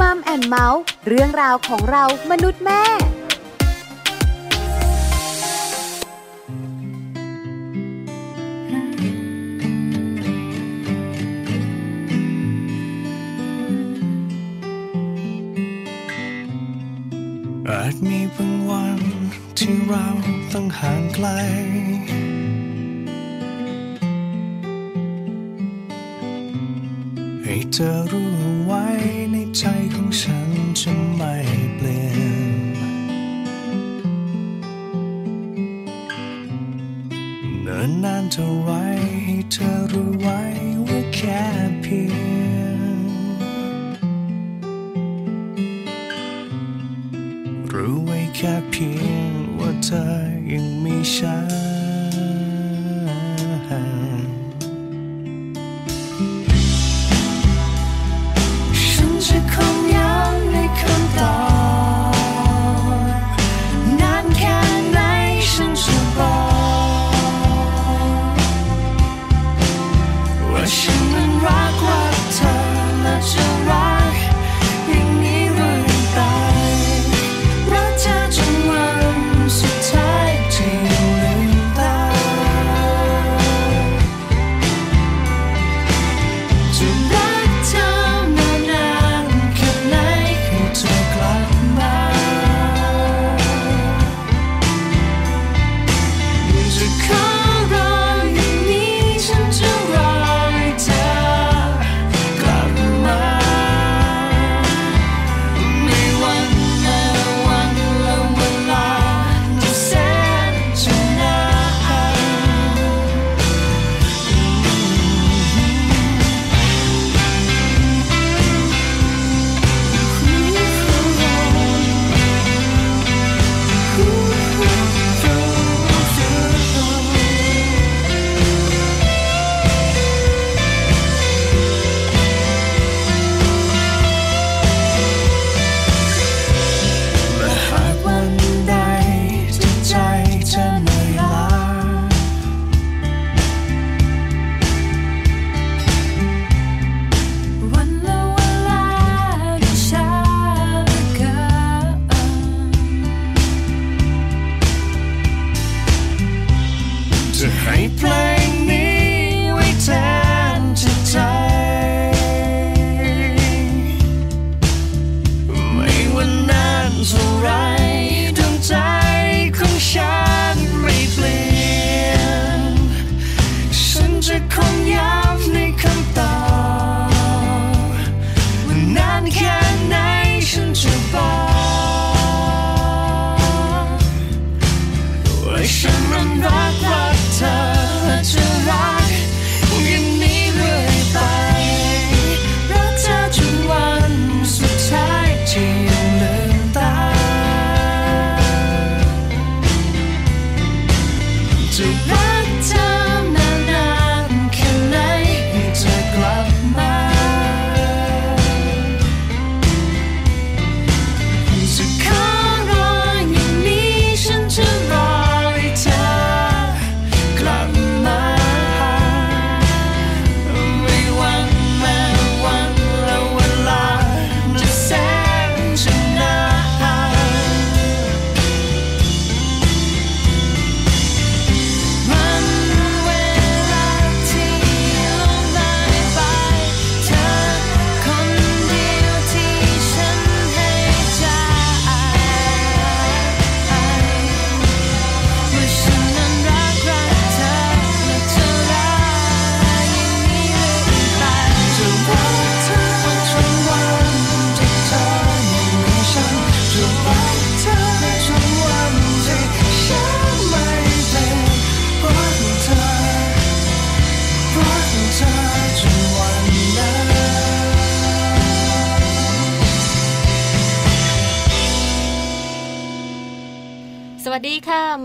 มัมแอนเมาส์เรื่องราวของเรามนุษย์แม่อาจมีบางวันที่เราต้องห่างไกล เธอรู้ไว้ในใจ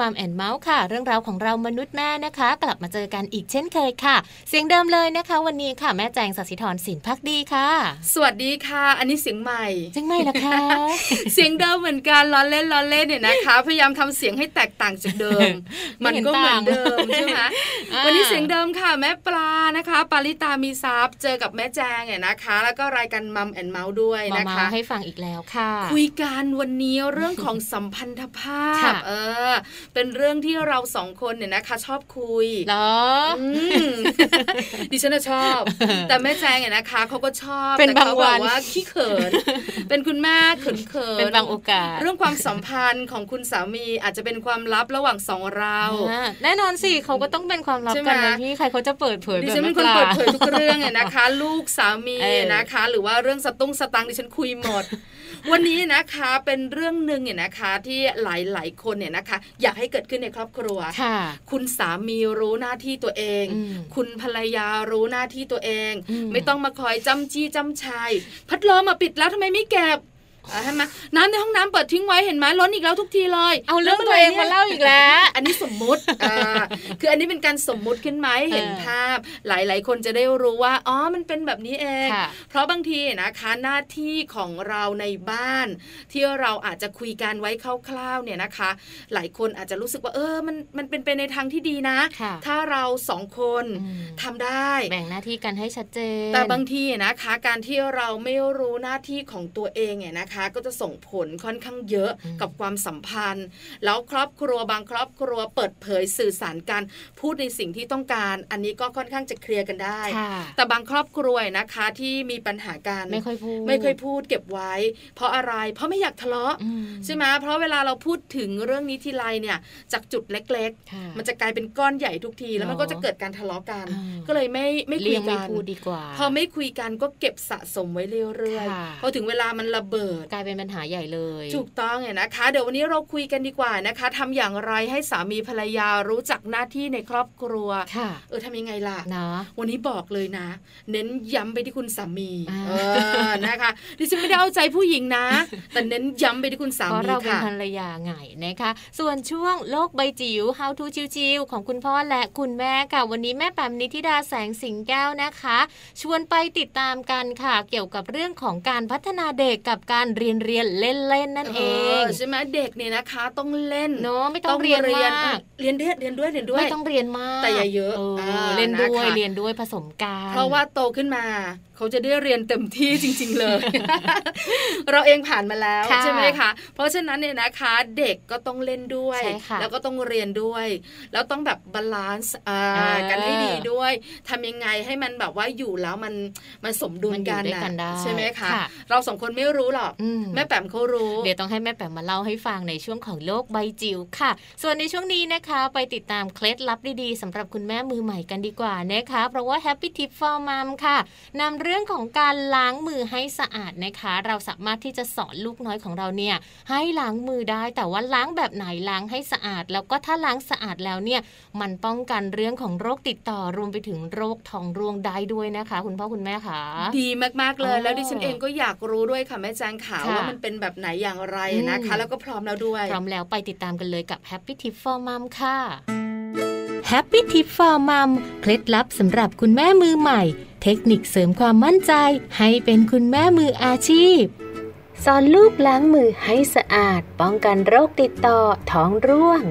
วัสดีค่ะ มัมแอนเมาส์ค่ะ เรื่องราวของเรามนุษย์แม่นะคะ กลับมาเจอกันอีกเช่นเคยค่ะ เสียงเดิมเลยนะคะ วันนี้ค่ะแม่แจงสัสิธรสินพักดีค่ะ สวัสดีค่ะ อันนี้เสียงใหม่จังไม่ละคะเสียงเดิมเหมือนกันล้อเล่นล้อเล่นเนี่ยนะคะ พยายามทำเสียงให้แตกต่างจากเดิมไม่มันเห็นก็เหมือนต่างเดิมใช่ไหมอ่าวันนี้เสียงเดิมค่ะ แม่ปลานะคะ ปาริตามีทรัพย์เจอกับแม่แจงเนี่ยนะคะ แล้วก็รายการ Mom and Mouth ด้วยมานะเมาคะให้ฟังอีกแล้วค่ะ คุยกันวันนี้เรื่องของสัมพันธภาค่ะพเออเป็นเรื่องที่เราสองคนเนี่ยนะคะ ชอบคุยเหรออืมดิฉันน่ะชอบ แต่แม่แจงเนี่ยนะคะเขาก็ชอบเป็นแต่เขาบางวันบอกว่าขี้เขิน เป็นคุณแม่เขินเขินเป็นบางโอกาส เรื่องความสัมพันธ์ของคุณสามีอาจจะเป็นความลับระหว่างสองเราอ่าแน่นอนสิเขาก็ต้องเป็นความลับใช่ไหมกันนะพี่ใครเขาจะเปิดเผยดิแบบฉันเป็นคนแม่ปลาเปิดเผยทุกเรื่องเนี่ยนะคะ ลูกสามีเออนะคะ หรือว่าเรื่องสตุ้งสตังค์ดิฉันคุยหมด วันนี้นะคะเป็นเรื่องหนึ่งเนี่ยนะคะที่หลายๆคนเนี่ยนะคะ อยากให้เกิดขึ้นในครอบครัวค่ะคุณสามีรู้หน้าที่ตัวเองอืมคุณภรรยารู้หน้าที่ตัวเองอืมไม่ต้องมาคอยจำจี้จำชัยพัดลมมาปิดแล้วทำไมไม่เก็บ อะเห็นไหมน้ำในห้องน้ำเปิดทิ้งไว้เห็นไหมล้นอีกแล้วทุกทีเลย เอาเรื่องแล้ตัวเองมาเล่าอีกแล้ว อันนี้สมมุติอ่าคืออันนี้เป็นการสมมุติขึ้นมาให้เห็นเออภาพ หลาย ๆ คนจะได้รู้ว่าอ๋อมันเป็นแบบนี้เองค่ะเพราะบางทีนะคะหน้าที่ของเราในบ้าน ที่เราอาจจะคุยกันไว้คร่าวๆเนี่ยนะคะ หลายคนอาจจะรู้สึกว่าเออมันมันเป็นไปในทางที่ดีนะค่ะถ้าเราสองคนอืมทำได้แบ่งหน้าที่กันให้ชัดเจน แต่บางทีนะคะ การที่เราไม่รู้หน้าที่ของตัวเองเนี่ยนะคะก็จะส่งผลค่อนข้างเยอะอืมกับความสัมพันธ์ แล้วครอบครัวบางครอบครัวเปิดเผยสื่อสารกันพูดในสิ่งที่ต้องการ อันนี้ก็ค่อนข้างจะเคลียร์กันได้ค่ะแต่บางครอบครัวนะคะที่มีปัญหากันไม่ค่อยพูดไม่เคยพูดเก็บไว้ เพราะอะไรเพราะไม่อยากทะเลาะอืมใช่ไหมเพราะเวลาเราพูดถึงเรื่องนี้ทีไรเนี่ยจากจุดเล็กค่ะๆมันจะกลายเป็นก้อนใหญ่ทุกที แล้วมันเนอะก็จะเกิดการทะเลาะกันอ่าก็เลยไม่ไม่คุเลี่ยยงไม่กันพูดดีกว่าพอไม่คุยกันก็เก็บสะสมไว้เรื่อยค่ะๆพอถึงเวลามันระเบิดกลายเป็นปัญหาใหญ่เลย ถูกต้องเนี่ยนะคะ เดี๋ยววันนี้เราคุยกันดีกว่านะคะทำอย่างไรให้สามีภรรยารู้จักหน้าที่ในครอบครัวค่ะเออทำยังไงล่ะนะวันนี้บอกเลยนะ เน้นย้ำไปที่คุณสามีอ่าเออนะคะดิฉันไม่ได้เอาใจผู้หญิงนะ แต่เน้นย้ำไปที่คุณสาเพราะมีเราเป็นค่ะภรรยาไงนะคะ ส่วนช่วงโลกใบจิ๋ว How to ชิวๆของคุณพ่อและคุณแม่ค่ะวันนี้แม่แปมนิธิดาแสงสิงแก้วนะคะ ชวนไปติดตามกันค่ะ เกี่ยวกับเรื่องของการพัฒนาเด็กกับการเรียนเรียนเล่นเล่นๆนั่นเองใช่ไหมเด็กเนี่ยนะคะ ต้องเล่นเนาะไม่ต้องเรียนมากเรียนด้วยเรียนด้วยเรียนด้วยไม่ต้องเรียนมากแต่อย่าเยอะออ่าเล่นด้วยนะคะเรียนด้วยผสมกันเพราะว่าโตขึ้นมา เขาจะได้เรียนเต็มที่จริง ๆ เลย เราเองผ่านมาแล้วค่ะใช่ไหมคะ เพราะฉะนั้นเนี่ยนะคะเด็กก็ต้องเล่นด้วยใช่ค่ะแล้วก็ต้องเรียนด้วย แล้วต้องแบบ balance เออกันให้ดีด้วยทำยังไงให้มันแบบว่าอยู่แล้วมันมันสมดุลมันอยู่กันด้วยกันได้ใช่ไหมคะค่ะเราสองคนไม่รู้หรอกอืมแม่แปมเขารู้ เดี๋ยวต้องให้แม่แปมมาเล่าให้ฟังในช่วงของโลกใบจิ๋วค่ะ ส่วนในช่วงนี้นะคะไปติดตามเคล็ดลับดีๆสำหรับคุณแม่มือใหม่กันดีกว่านะคะ เพราะว่า Happy Tip for Mom ค่ะนำเรื่องของการล้างมือให้สะอาดนะคะ เราสามารถที่จะสอนลูกน้อยของเราเนี่ยให้ล้างมือได้ แต่ว่าล้างแบบไหนล้างให้สะอาด แล้วก็ถ้าล้างสะอาดแล้วเนี่ยมันป้องกันเรื่องของโรคติดต่อรวมไปถึงโรคท้องร่วงได้ด้วยนะคะ คุณพ่อคุณแม่ค่ะ ดีมากๆเลยอ๋อแล้วดิฉันเองก็อยากรู้ด้วยค่ะแม่แจงข่าวค่ะว่ามันเป็นแบบไหนอย่างไรนะคะอืมแล้วก็พร้อมแล้วด้วย พร้อมแล้วไปติดตามกันเลยกับ Happy Tip for Mom ค่ะ Happy Tip for Mom เคล็ดลับสำหรับคุณแม่มือใหม่ เทคนิคเสริมความมั่นใจให้เป็นคุณแม่มืออาชีพ สอนลูกล้างมือให้สะอาด ป้องกันโรคติดต่อท้องร่วง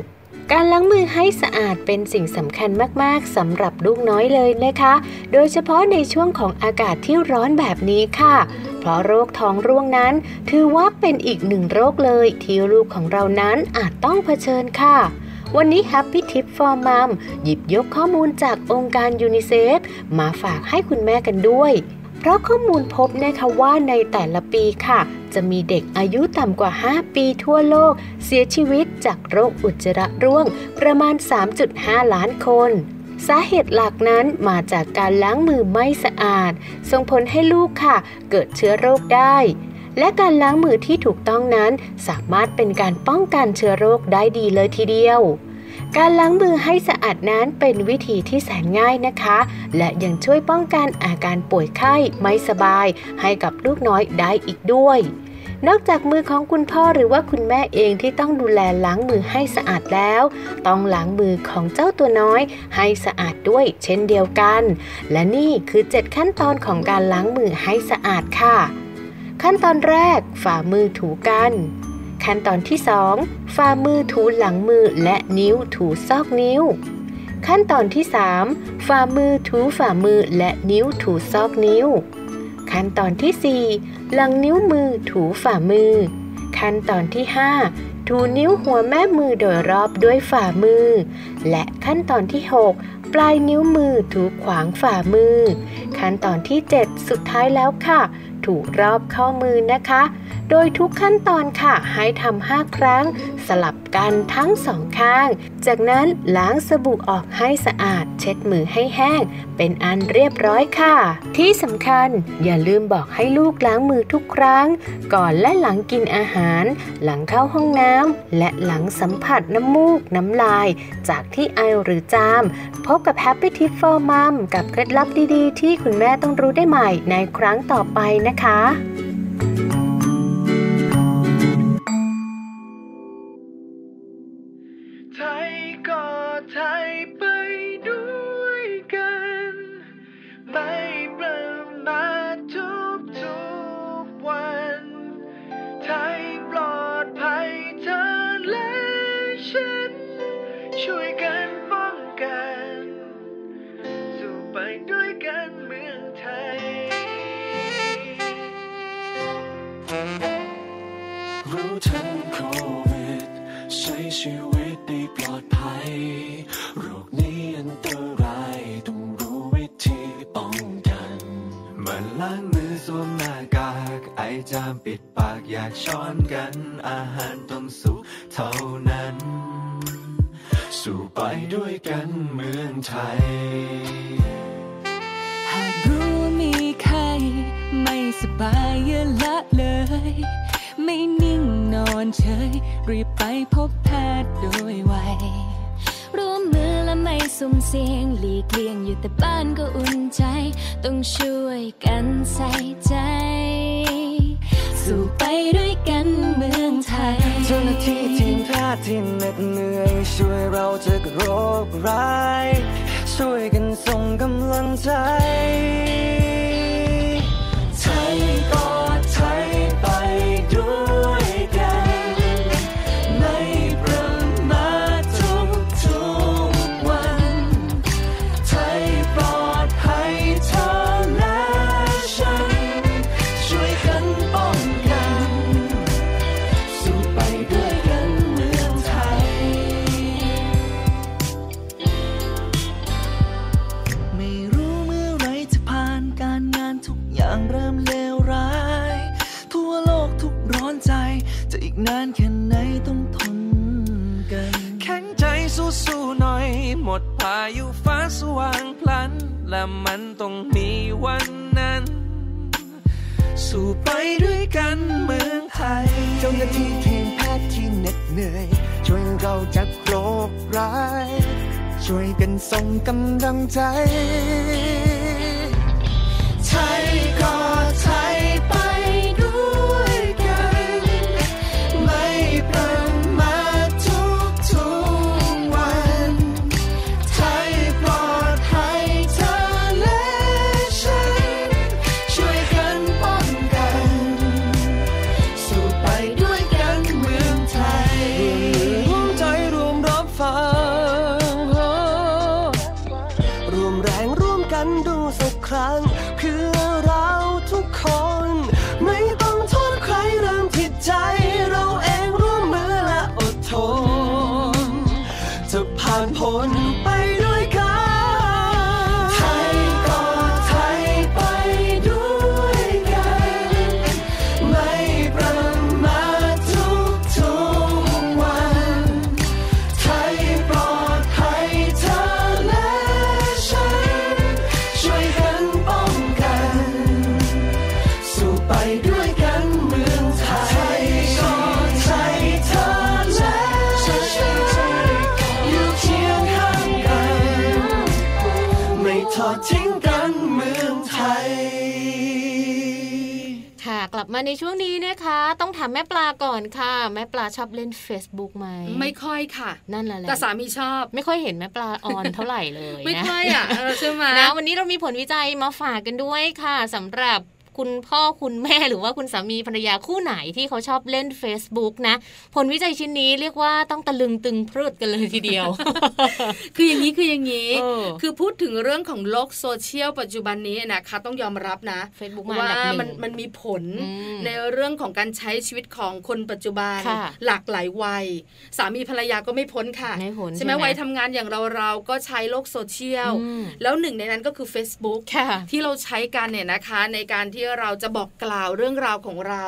การล้างมือให้สะอาดเป็นสิ่งสำคัญมากๆสำหรับลูกน้อยเลยนะคะ โดยเฉพาะในช่วงของอากาศที่ร้อนแบบนี้ค่ะเพราะโรคท้องร่วงนั้น ถือว่าเป็นอีกหนึ่งโรคเลยที่ลูกของเรานั้นอาจต้องเผชิญค่ะ วันนี้ Happy Tip for Mom หยิบยกข้อมูลจากองค์การยูนิเซฟมาฝากให้คุณแม่กันด้วย เพราะข้อมูลพบนะคะว่าในแต่ละปีค่ะ จะมีเด็กอายุต่ำกว่า 5 ปีทั่วโลก เสียชีวิตจากโรคอุจจาระร่วง ประมาณ 3.5 ล้านคนสาเหตุหลักนั้นมาจากการล้างมือไม่สะอาด ส่งผลให้ลูกค่ะ เกิดเชื้อโรคได้ และการล้างมือที่ถูกต้องนั้นสามารถเป็นการป้องกันเชื้อโรคได้ดีเลยทีเดียว การล้างมือให้สะอาดนั้นเป็นวิธีที่แสนง่ายนะคะ และยังช่วยป้องกันอาการป่วยไข้ไม่สบาย ให้กับลูกน้อยได้อีกด้วยนอกจากมือของคุณพ่อหรือว่าคุณแม่เองที่ต้องดูแลล้างมือให้สะอาดแล้ว ต้องล้างมือของเจ้าตัวน้อย ให้สะอาดด้วยเช่นเดียวกัน และนี่คือ 7 ขั้นตอนของการล้างมือให้สะอาดค่ะ ขั้นตอนแรกฝ่ามือถูกัน ขั้นตอนที่ 2 ฝ่ามือถูหลังมือและนิ้วถูซอกนิ้ว ขั้นตอนที่ 3 ฝ่ามือถูฝ่ามือและนิ้วถูซอกนิ้ว ขั้นตอนที่ 4 หลังนิ้วมือถูฝ่ามือ ขั้นตอนที่ 5 ถูนิ้วหัวแม่มือโดยรอบด้วยฝ่ามือ และขั้นตอนที่ 6ปลายนิ้วมือถูขวางฝ่ามือ ขั้นตอนที่ 7 สุดท้ายแล้วค่ะ ถูรอบข้อมือนะคะ โดยทุกขั้นตอนค่ะ ให้ทำห้าครั้ง สลับกันทั้งสองข้าง จากนั้นล้างสบู่ออกให้สะอาด เช็ดมือให้แห้ง เป็นอันเรียบร้อยค่ะ ที่สำคัญอย่าลืมบอกให้ลูกล้างมือทุกครั้ง ก่อนและหลังกินอาหาร หลังเข้าห้องน้ำและหลังสัมผัสน้ำมูกน้ำลาย จากที่ไอหรือจาม พบกับ Happy Tip for Mom กับเคล็ดลับดีๆ ที่คุณแม่ต้องรู้ได้ใหม่ในครั้งต่อไปนะคะ และมันต้องมีวันนั้น สู่ไปด้วยกันเมืองไทย เจ้าหน้าที่ทีมแพทย์ที่เหน็ดเหนื่อย ช่วยเราจากโรคร้าย ช่วยกันส่งกำลังใจ ทอดทิ้งกันเมืองไทย ค่ะกลับมาในช่วงนี้นะคะ ต้องถามแม่ปลาก่อนค่ะ แม่ปลาชอบเล่น Facebook ไหมไม่ค่อยค่ะ นั่นแหละแต่สามีชอบ ไม่ค่อยเห็นแม่ปลาออนเท่าไหร่เลยไม่นะค่อยอะเออใช่ไหมนะวันนี้เรามีผลวิจัยมาฝากกันด้วยค่ะสำหรับ คุณพ่อคุณแม่หรือว่าคุณสามีภรรยาคู่ไหนที่เขาชอบเล่น Facebook นะ ผลวิจัยชิ้นนี้เรียกว่าต้องตะลึงตึงพรึดกันเลยทีเดียว คืออย่างนี้คืออย่างนี้เออคือพูดถึงเรื่องของโลกโซเชียลปัจจุบันนี้นะคะต้องยอมรับนะ Facebook มาว่าอันดับหนึ่งมันมันมีผลอืมในเรื่องของการใช้ชีวิตของคนปัจจุบันค่ะหลากหลายวัย สามีภรรยาก็ไม่พ้นค่ะไม่พ้นใช่ไหมใช่ไหมวัยทำงานอย่างเราเราๆก็ใช้โลกโซเชียลอืมแล้วหนึ่งในนั้นก็คือ Facebook ค่ะที่เราใช้กันเนี่ยนะคะในการที่เราจะบอกกล่าวเรื่องราวของเรา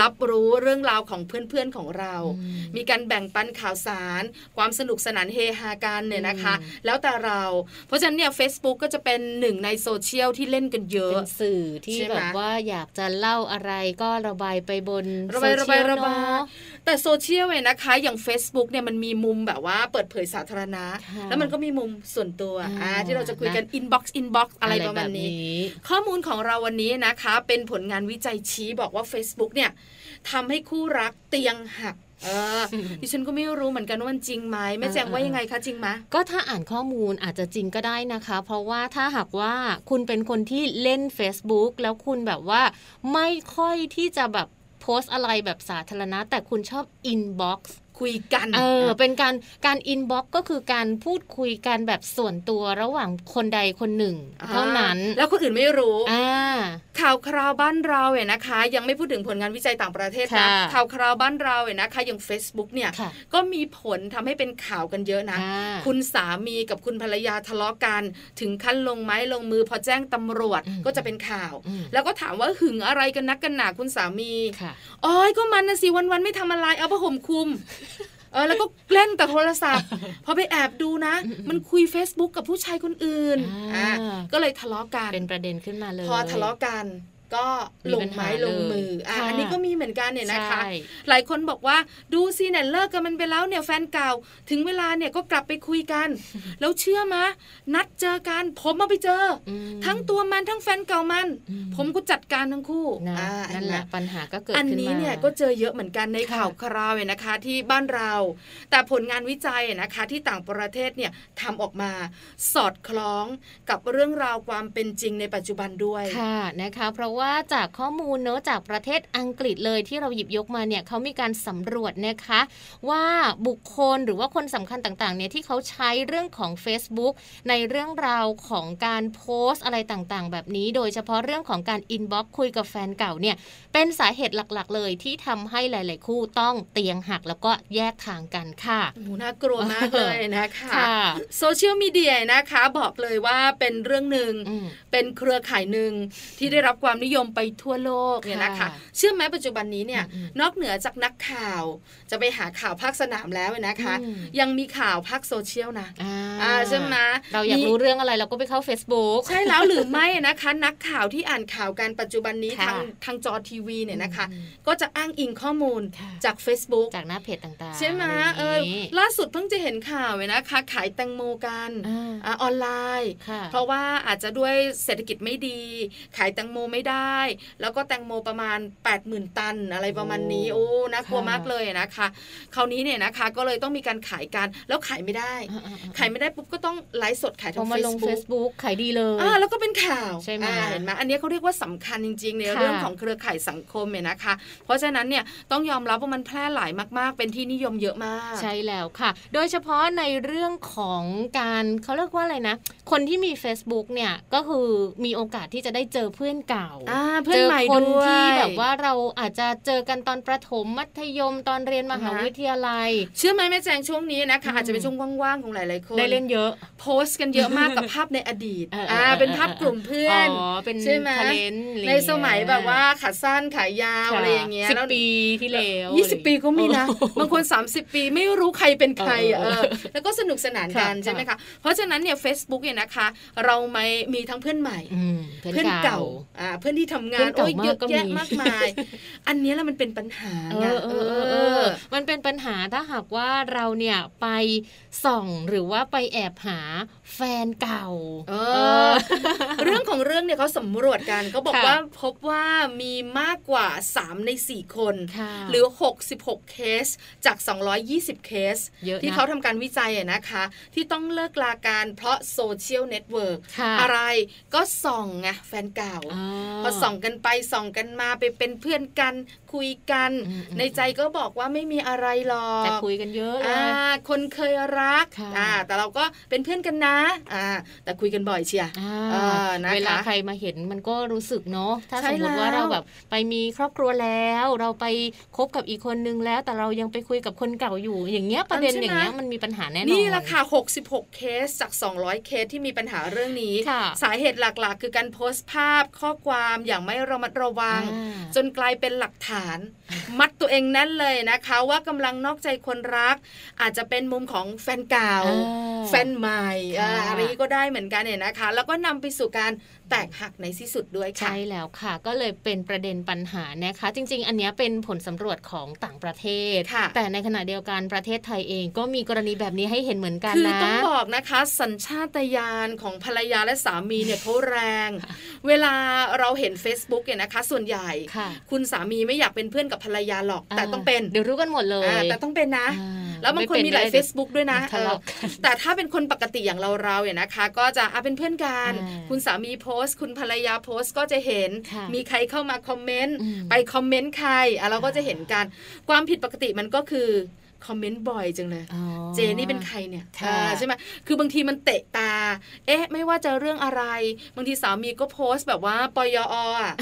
รับรู้เรื่องราวของเพื่อนๆของเราอืมมีการแบ่งปันข่าวสาร ความสนุกสนานเฮฮากันเนี่ยนะคะอืมแล้วแต่เรา เพราะฉะนั้นเนี่ย Facebook ก็จะเป็นหนึ่งในโซเชียลที่เล่นกันเยอะเป็นสื่อที่ใช่ไหมแบบว่าอยากจะเล่าอะไรก็ระบายไปบนระบายระบายโซเชีลระบายเนอะ แต่โซเชียลเนี่ยนะคะ อย่าง Facebook เนี่ยมันมีมุมแบบว่าเปิดเผยสาธารณะค่ะแล้วมันก็มีมุมส่วนตัวอ่าอ่าที่เราจะคุยกันนะ inbox inbox อะไรประมาณนี้แบบข้อมูลของเราวันนี้นะคะ เป็นผลงานวิจัยชี้บอกว่า Facebook เนี่ยทำให้คู่รักเตียงหักเออดิฉันก็ไม่รู้เหมือนกันว่ามันจริงไหมแม่แจงว่ายังไงคะจริงไหมก็ถ้าอ่านข้อมูลอาจจะจริงก็ได้นะคะ เพราะว่าถ้าหากว่าคุณเป็นคนที่เล่น Facebook แล้วคุณแบบว่าไม่ค่อยที่จะแบบ โพสต์อะไรแบบสาธารณะ แต่คุณชอบ inbox คุยกันเออเป็นการการ inbox ก็คือการพูดคุยกันแบบส่วนตัวระหว่างคนใดคนหนึ่งอ่เท่านั้นแล้วคนอื่นไม่รู้อ่าข่าวคราวบ้านเราเนี่ยนะคะ ยังไม่พูดถึงผลงานวิจัยต่างประเทศนะค่ะข่าวคราวบ้านเราเนี่ยนะคะอย่าง Facebook เนี่ยค่ะก็มีผลทำให้เป็นข่าวกันเยอะนะอ่าคุณสามีกับคุณภรรยาทะเลาะกัน ถึงขั้นลงไม้ลงมือพอแจ้งตำรวจอืมก็จะเป็นข่าวอืมแล้วก็ถามว่าหึงอะไรกันนักกันหนาคุณสามีค่ะอ๋อยก็มันนะสิวันๆไม่ทำอะไรเอาผ้าห่มคลุม เออแล้วก็เล่นแต่โทรศัพท์พอไปแอบดูนะ มันคุย Facebook กับผู้ชายคนอื่นอ่าอะก็เลยทะเลาะกันเป็นประเด็นขึ้นมาเลย พอทะเลาะกัน ก็ลงไม้ลงมืออะค่ะอันนี้ก็มีเหมือนกันเนี่ยนะคะใช่หลายคนบอกว่าดูสิเนี่ยเลิกกันมันไปแล้วเนี่ยแฟนเก่า ถึงเวลาเนี่ยก็กลับไปคุยกัน แล้วเชื่อมะนัดเจอกัน ผมมาไปเจอออืมทั้งตัวมันทั้งแฟนเก่ามันอืมผมก็จัดการทั้งคู่นะอ่านั่นแหละเห็ไมปัญหาก็เกิดอันขึ้นนี้มาเนี่ยก็เจอเยอะเหมือนกันในค่ะข่าวคราวเนี่ยนะคะ ที่บ้านเรา แต่ผลงานวิจัยนะคะ ที่ต่างประเทศเนี่ยทำออกมาสอดคล้องกับเรื่องราวความเป็นจริงในปัจจุบันด้วยค่ะนะคะ เพราะว่าจากข้อมูลเนอะจากประเทศอังกฤษเลยที่เราหยิบยกมาเนี่ยเขามีการสำรวจนะคะ ว่าบุคคลหรือว่าคนสำคัญต่างๆเนี่ยที่เขาใช้เรื่องของ Facebook ในเรื่องราวของการโพสต์อะไรต่างๆ แบบนี้ โดยเฉพาะเรื่องของการอินบ็อกคุยกับแฟนเก่าเนี่ยเป็นสาเหตุหลักๆ เลยที่ทำให้หลาย ๆ คู่ต้องเตียงหักแล้วก็แยกทางกันค่ะโอ้โหน่ากลัวมากเลยนะคะค่ะโซเชียลมีเดียนะคะบอกเลยว่าเป็นเรื่องหนึ่งอืมเป็นเครือข่ายหนึ่งที่ได้รับความนิยมไปทั่วโลกเนี่ยนะคะค่ะเชื่อไหมปัจจุบันนี้เนี่ยอืมนอกเหนือจากนักข่าวจะไปหาข่าวภาคสนามแล้วนะคะอืมยังมีข่าวภาคโซเชียลนะอ่าอ่าใช่ไหมเราอยากมีรู้เรื่องอะไรเราก็ไปเข้า Facebook ใช่แล้วหรือไม่นะคะ นักข่าวที่อ่านข่าวกันปัจจุบันนี้ค่ะทางทางจอทีวีเนี่ยนะคะอืมก็จะอ้างอิงข้อมูลค่ะจาก Facebook จากหน้าเพจต่างๆ ใช่ไหมะรเอออย่างนี้ล่าสุดเพิ่งจะเห็นข่าวเลยนะคะ ขายแตงโมกันอ่าอ่าออนไลน์ค่ะเพราะว่าอาจจะด้วยเศรษฐกิจไม่ดี ขายแตงโมไม่ได้แล้วก็แตงโมประมาณ 80,000 ตันอะไรประมาณนี้โอ้โอ้น่ากลัวค่ะมากเลยนะคะ คราวนี้เนี่ยนะคะก็เลยต้องมีการขายกันแล้วขายไม่ได้อ่าๆๆขายไม่ได้ปุ๊บก็ต้องไลฟ์สดขายพทาองมาลง Facebook Facebook ขายดีเลยอ่าแล้วก็เป็นข่าวใช่ไหมอ่าเห็นไหมอันนี้เขาเรียกว่าสำคัญจริง ๆ ในค่ะเรื่องของเครือข่ายสังคมเนี่ยนะคะ เพราะฉะนั้นเนี่ยต้องยอมรับว่ามันแพร่หลายมาก ๆ เป็นที่นิยมเยอะมาก ใช่แล้วค่ะ โดยเฉพาะในเรื่องของการเขาเรียกว่าอะไรนะ คนที่มี Facebook เนี่ยก็คือมีโอกาสที่จะได้เจอเพื่อนเก่าอ่าเพื่อนเจอใหม่คนด้วยที่แบบว่าเราอาจจะเจอกันตอนประถมมัธยมตอนเรียนมหาอ่าฮะวิทยาลัย เชื่อไหมแม่แจงช่วงนี้นะคะอืมอาจจะเป็นช่วงว่างๆของหลายๆคนได้เล่นเยอะ โพสต์กันเยอะมากกับภาพในอดีตเอออ่าเออเป็นภาพกลุ่มเพื่อนอ๋อเป็นใช่ไหมทะเลนอะไรในสมัยแบบว่าขาสั้นขายาวค่ะอะไรอย่างเงี้ยสิบแล้วปีที่แล้วยี่สิบปีก็มีนะโอ้โหบางคน 30 ปีไม่รู้ใครเป็นใครอะเออเออแล้วก็สนุกสนานกันค่ะใช่ไหมคะเพราะฉะนั้นเนี่ย Facebook เนี่ยนะคะ เราไม่มีทั้งเพื่อนใหม่อืมเพื่อนเก่าอ่าเพื่อนอนที่ทำงาเพื่นอนเก่าโอ้ยเยอะมากก็มีแยะมากมาย อันเนี้ยแหละมันเป็นปัญหาเอไงอเออเออเออ มันเป็นปัญหาถ้าหากว่าเราเนี่ยไปส่องหรือว่าไปแอบหาแฟนเก่าเออ เรื่องของเรื่องเนี่ยเขาสำรวจกันก็บอกค่ะว่าพบว่ามีมากกว่า 3 ใน 4 คนค่ะหรือ 66 เคสจาก 220 เคสเยอะนะที่เขาทำการวิจัยอะนะคะ ที่ต้องเลิกลากันเพราะ social network ค่ะอะไรก็ส่องไงแฟนเก่าอ๋อพอส่องกันไปส่องกันมาไปเป็นเพื่อนกันคุยกันอืมอืมในใจก็บอกว่าไม่มีอะไรหรอกแต่คุยกันเยอะเลอ่ายคนเคยรักค่ะอ่าแต่เราก็เป็นเพื่อนกันนะอ่าแต่คุยกันบ่อยเชียอ่าเออนะคะเวลาใครมาเห็นมันก็รู้สึกเนาะถ้าใช่สมมติว่าแล้วเราแบบไปมีครอบครัวแล้ว เราไปคบกับอีกคนนึงแล้ว แต่เรายังไปคุยกับคนเก่าอยู่ อย่างเงี้ยประเด็นอย่างเงี้ยมันมีปัญหาแน่นอนนี่แหละค่ะ66 เคสจาก 200 เคสที่มีปัญหาเรื่องนี้ค่ะสาเหตุหลักๆ คือการโพสต์ภาพข้อความอย่างไม่ระมัดระวังอ่าจนกลายเป็นหลักฐาน มัดตัวเองแน่นเลยนะคะ ว่ากำลังนอกใจคนรัก อาจจะเป็นมุมของแฟนเก่าอ่าแฟนใหม่ค่ะอะไรก็ได้เหมือนกันเนี่ยนะคะ แล้วก็นำไปสู่การ แตกหักในที่สุดด้วยค่ะ ใช่แล้วค่ะ ก็เลยเป็นประเด็นปัญหานะคะ จริง ๆ อันเนี้ยเป็นผลสำรวจของต่างประเทศค่ะแต่ในขณะเดียวกันประเทศไทยเองก็มีกรณีแบบนี้ให้เห็นเหมือนกันคือนะต้องบอกนะคะ สัญชาตญาณของภรรยาและสามีเนี่ยเขาแรง เวลาเราเห็น Facebook เนี่ยนะคะ ส่วนใหญ่ค่ะคุณสามีไม่อยากเป็นเพื่อนกับภรรยาหรอก แต่ต้องเป็นเดี๋ยวรู้กันหมดเลยอ่าแต่ต้องเป็นนะอ่าแล้วบางคนไเป็มีหลายไได้ Facebook ด้วยนะทะเลาะเอกันอแต่ถ้าเป็นคนปกติอย่างเราเราๆเนี่ยนะคะ ก็จะอะเป็นเพื่อนกันอ่าคุณสามีโพสต์ คุณภรรยาโพสต์ก็จะเห็นค่ะมีใครเข้ามาคอมเมนต์อืมไปคอมเมนต์ใครอะเราก็จะเห็นกัน ความผิดปกติมันก็คือ คอมเมนต์บ่อยจังเลยอ๋อเจนี่เป็นใครเนี่ยค่ะอ่าใช่ไหมคือบางทีมันเตะตา เอ๊ะ ไม่ว่าจะเรื่องอะไร บางทีสามีก็โพสต์แบบว่าปยออะ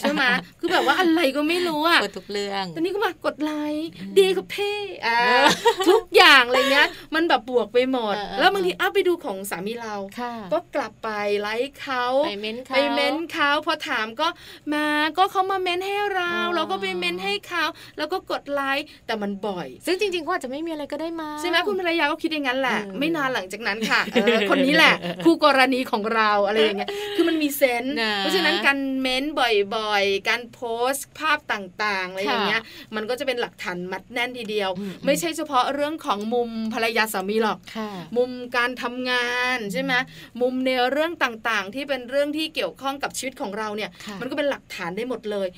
ใช่ไหมคือแบบว่าอะไรก็ไม่รู้อะเปิดทุกเรื่องตอนนี้ก็มากดไลค์ดีกับเพ่อ่าทุกอย่างอะไรเงี้ย มันแบบบวกไปหมดเออเออแล้วบางทีอ้าวไปดูของสามีเราค่ะก็กลับไปไลค์เขาไปเม้นเขาไปเม้นเขาพอถามก็มาก็เขามาเม้นให้เราอ๋อเราก็ไปเม้นให้เขาแล้วก็กดไลค์แต่มันบ่อย ซึ่งจริงๆก็อาจจะไม่มีอะไรก็ได้มาใช่ไหมคุณภรรยาก็คิดอย่างนั้นแหละเออไม่นานหลังจากนั้นค่ะเออคนนี้แหละ คู่กรณีของเราอะไรอย่างเงี้ยคือมันมีเซนส์นะเพราะฉะนั้นการเม้นบ่อยๆ การโพสต์ภาพต่างๆอะไรอย่างเงี้ยมันก็จะเป็นหลักฐานมัดแน่นทีเดียวอืมไม่ใช่เฉพาะเรื่องของมุมภรรยาสามีหรอกค่ะมุมการทำงานใช่ไหมมุมในเรื่องต่างๆ ที่เป็นเรื่องที่เกี่ยวข้องกับชีวิตของเราเนี่ยค่ะมันก็เป็นหลักฐานได้หมดเลย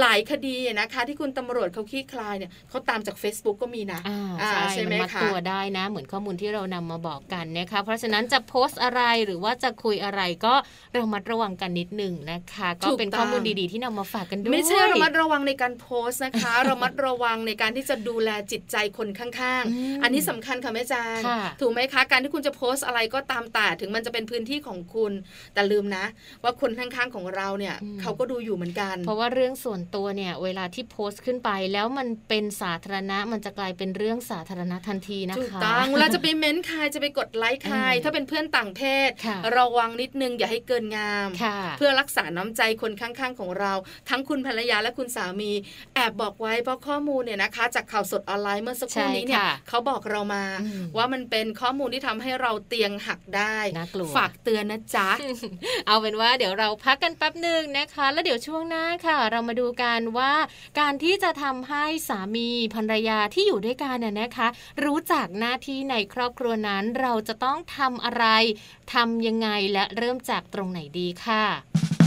หลายคดีนะคะ ที่คุณตำรวจเขาขี้คลายเนี่ยเขาตามจาก Facebook ก็มีนะอ่าอ่าใช่ใช่ไหมมันมัดคะตัวได้นะ เหมือนข้อมูลที่เรานำมาบอกกันนะคะ เพราะฉะนั้นจะโพสต์อะไรหรือว่าจะคุยอะไรก็ระมัดระวังกันนิดหนึ่งนะคะ ก็ถูกเป็นต้องข้อมูลดีๆที่นำมาฝากกันด้วยไม่ใช่ระมัดระวังในการโพสต์นะคะระมัดระวังในการที่จะดูแลจิตใจคนข้างอืมๆอันนี้สำคัญค่ะแม่จางค่ะถูกไหมคะการที่คุณจะโพสต์อะไรก็ตามแต่ถึงมันจะเป็นพื้นที่ของคุณ แต่ลืมนะ ว่าคนข้างๆของเราเนี่ยอืมเขาก็ดูอยู่เหมือนกัน เพราะว่าเรื่องส่วนตัวเนี่ยเวลาที่โพสต์ขึ้นไปแล้วมันเป็นสาธารณะมันจะกลายเป็นเรื่องสาธารณะทันทีนะคะถูกต้องเวลาจะไปเม้นใครจะไปกดไลค์ใครอืมถ้าเป็นเพื่อนต่างเพศค่ะระวังนิดนึงอย่าให้เกินงามค่ะเพื่อรักษาน้ำใจคนข้างๆของเรา ทั้งคุณภรรยาและคุณสามี แอบบอกไว้เพราะข้อมูลเนี่ยนะคะ จากข่าวสดออนไลน์เมื่อสักครู่นี้เนี่ยใช่ค่ะเขาบอกเรามาอืมว่ามันเป็นข้อมูลที่ทำให้เราเตียงหักได้น่ากลัวฝากเตือนนะจ๊ะเอาเป็นว่าเดี๋ยวเราพักกันแป๊บหนึ่งนะคะ แล้วเดี๋ยวช่วงหน้าค่ะ เรามาดูกันว่าการที่จะทำให้สามีภรรยาที่อยู่ด้วยกันเนี่ยนะคะ รู้จักหน้าที่ในครอบครัวนั้นเราจะต้องทำอะไรทำยังไงและเริ่มจากตรงไหนดีค่ะ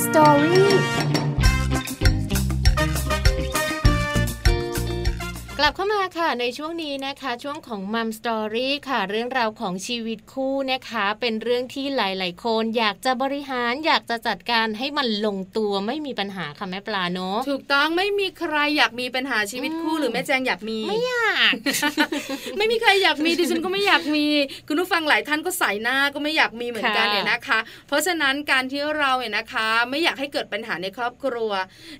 มั ลับเข้ามาค่ะในช่วงนี้นะคะ ช่วงของมัมสตอรี่ค่ะ เรื่องราวของชีวิตคู่นะคะ เป็นเรื่องที่หลาย ๆ คน อยากจะบริหารอยากจะจัดการให้มันลงตัวไม่มีปัญหาค่ะแม่ปลาเนาะถูกต้องไม่มีใครอยากมีปัญหาชีวิตคู่อืมหรือแม่แจงอยากมีไม่อยาก ไม่มีใครอยากมีดิฉันก็ไม่อยากมี คุณผู้ฟังหลายท่านก็ใส่หน้าก็ไม่อยากมีเหมือนกันค่ะเนี่ยนะคะ เพราะฉะนั้นการที่เราเนี่ยนะคะ ไม่อยากให้เกิดปัญหาในครอบครัว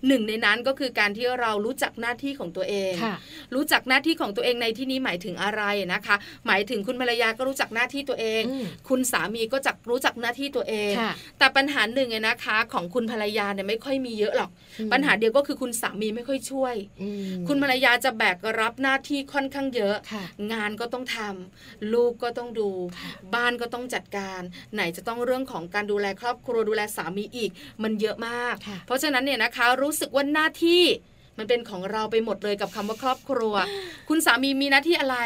หนึ่งในนั้นก็คือการที่เรารู้จักหน้าที่ของตัวเองค่ะรู้จักหน้าที่ของตัวเองในที่นี้หมายถึงอะไรนะคะ หมายถึงคุณภรรยาก็รู้จักหน้าที่ตัวเองอืมคุณสามีก็จักรู้จักหน้าที่ตัวเองค่ะแต่ปัญหาหนึ่งเนี่ยนะคะ ของคุณภรรยาเนี่ยไม่ค่อยมีเยอะหรอกอืมปัญหาเดียวก็คือคุณสามีไม่ค่อยช่วยอืมคุณภรรยาจะแบกรับหน้าที่ค่อนข้างเยอะค่ะงานก็ต้องทำลูกก็ต้องดูค่ะบ้านก็ต้องจัดการ ไหนจะต้องเรื่องของการดูแลครอบครัวดูแลสามีอีก มันเยอะมากค่ะเพราะฉะนั้นเนี่ยนะคะรู้สึกว่าหน้าที่ มันเป็นของเราไปหมดเลยกับคำว่าครอบครัว คุณสามีมีหน้าที่อะไร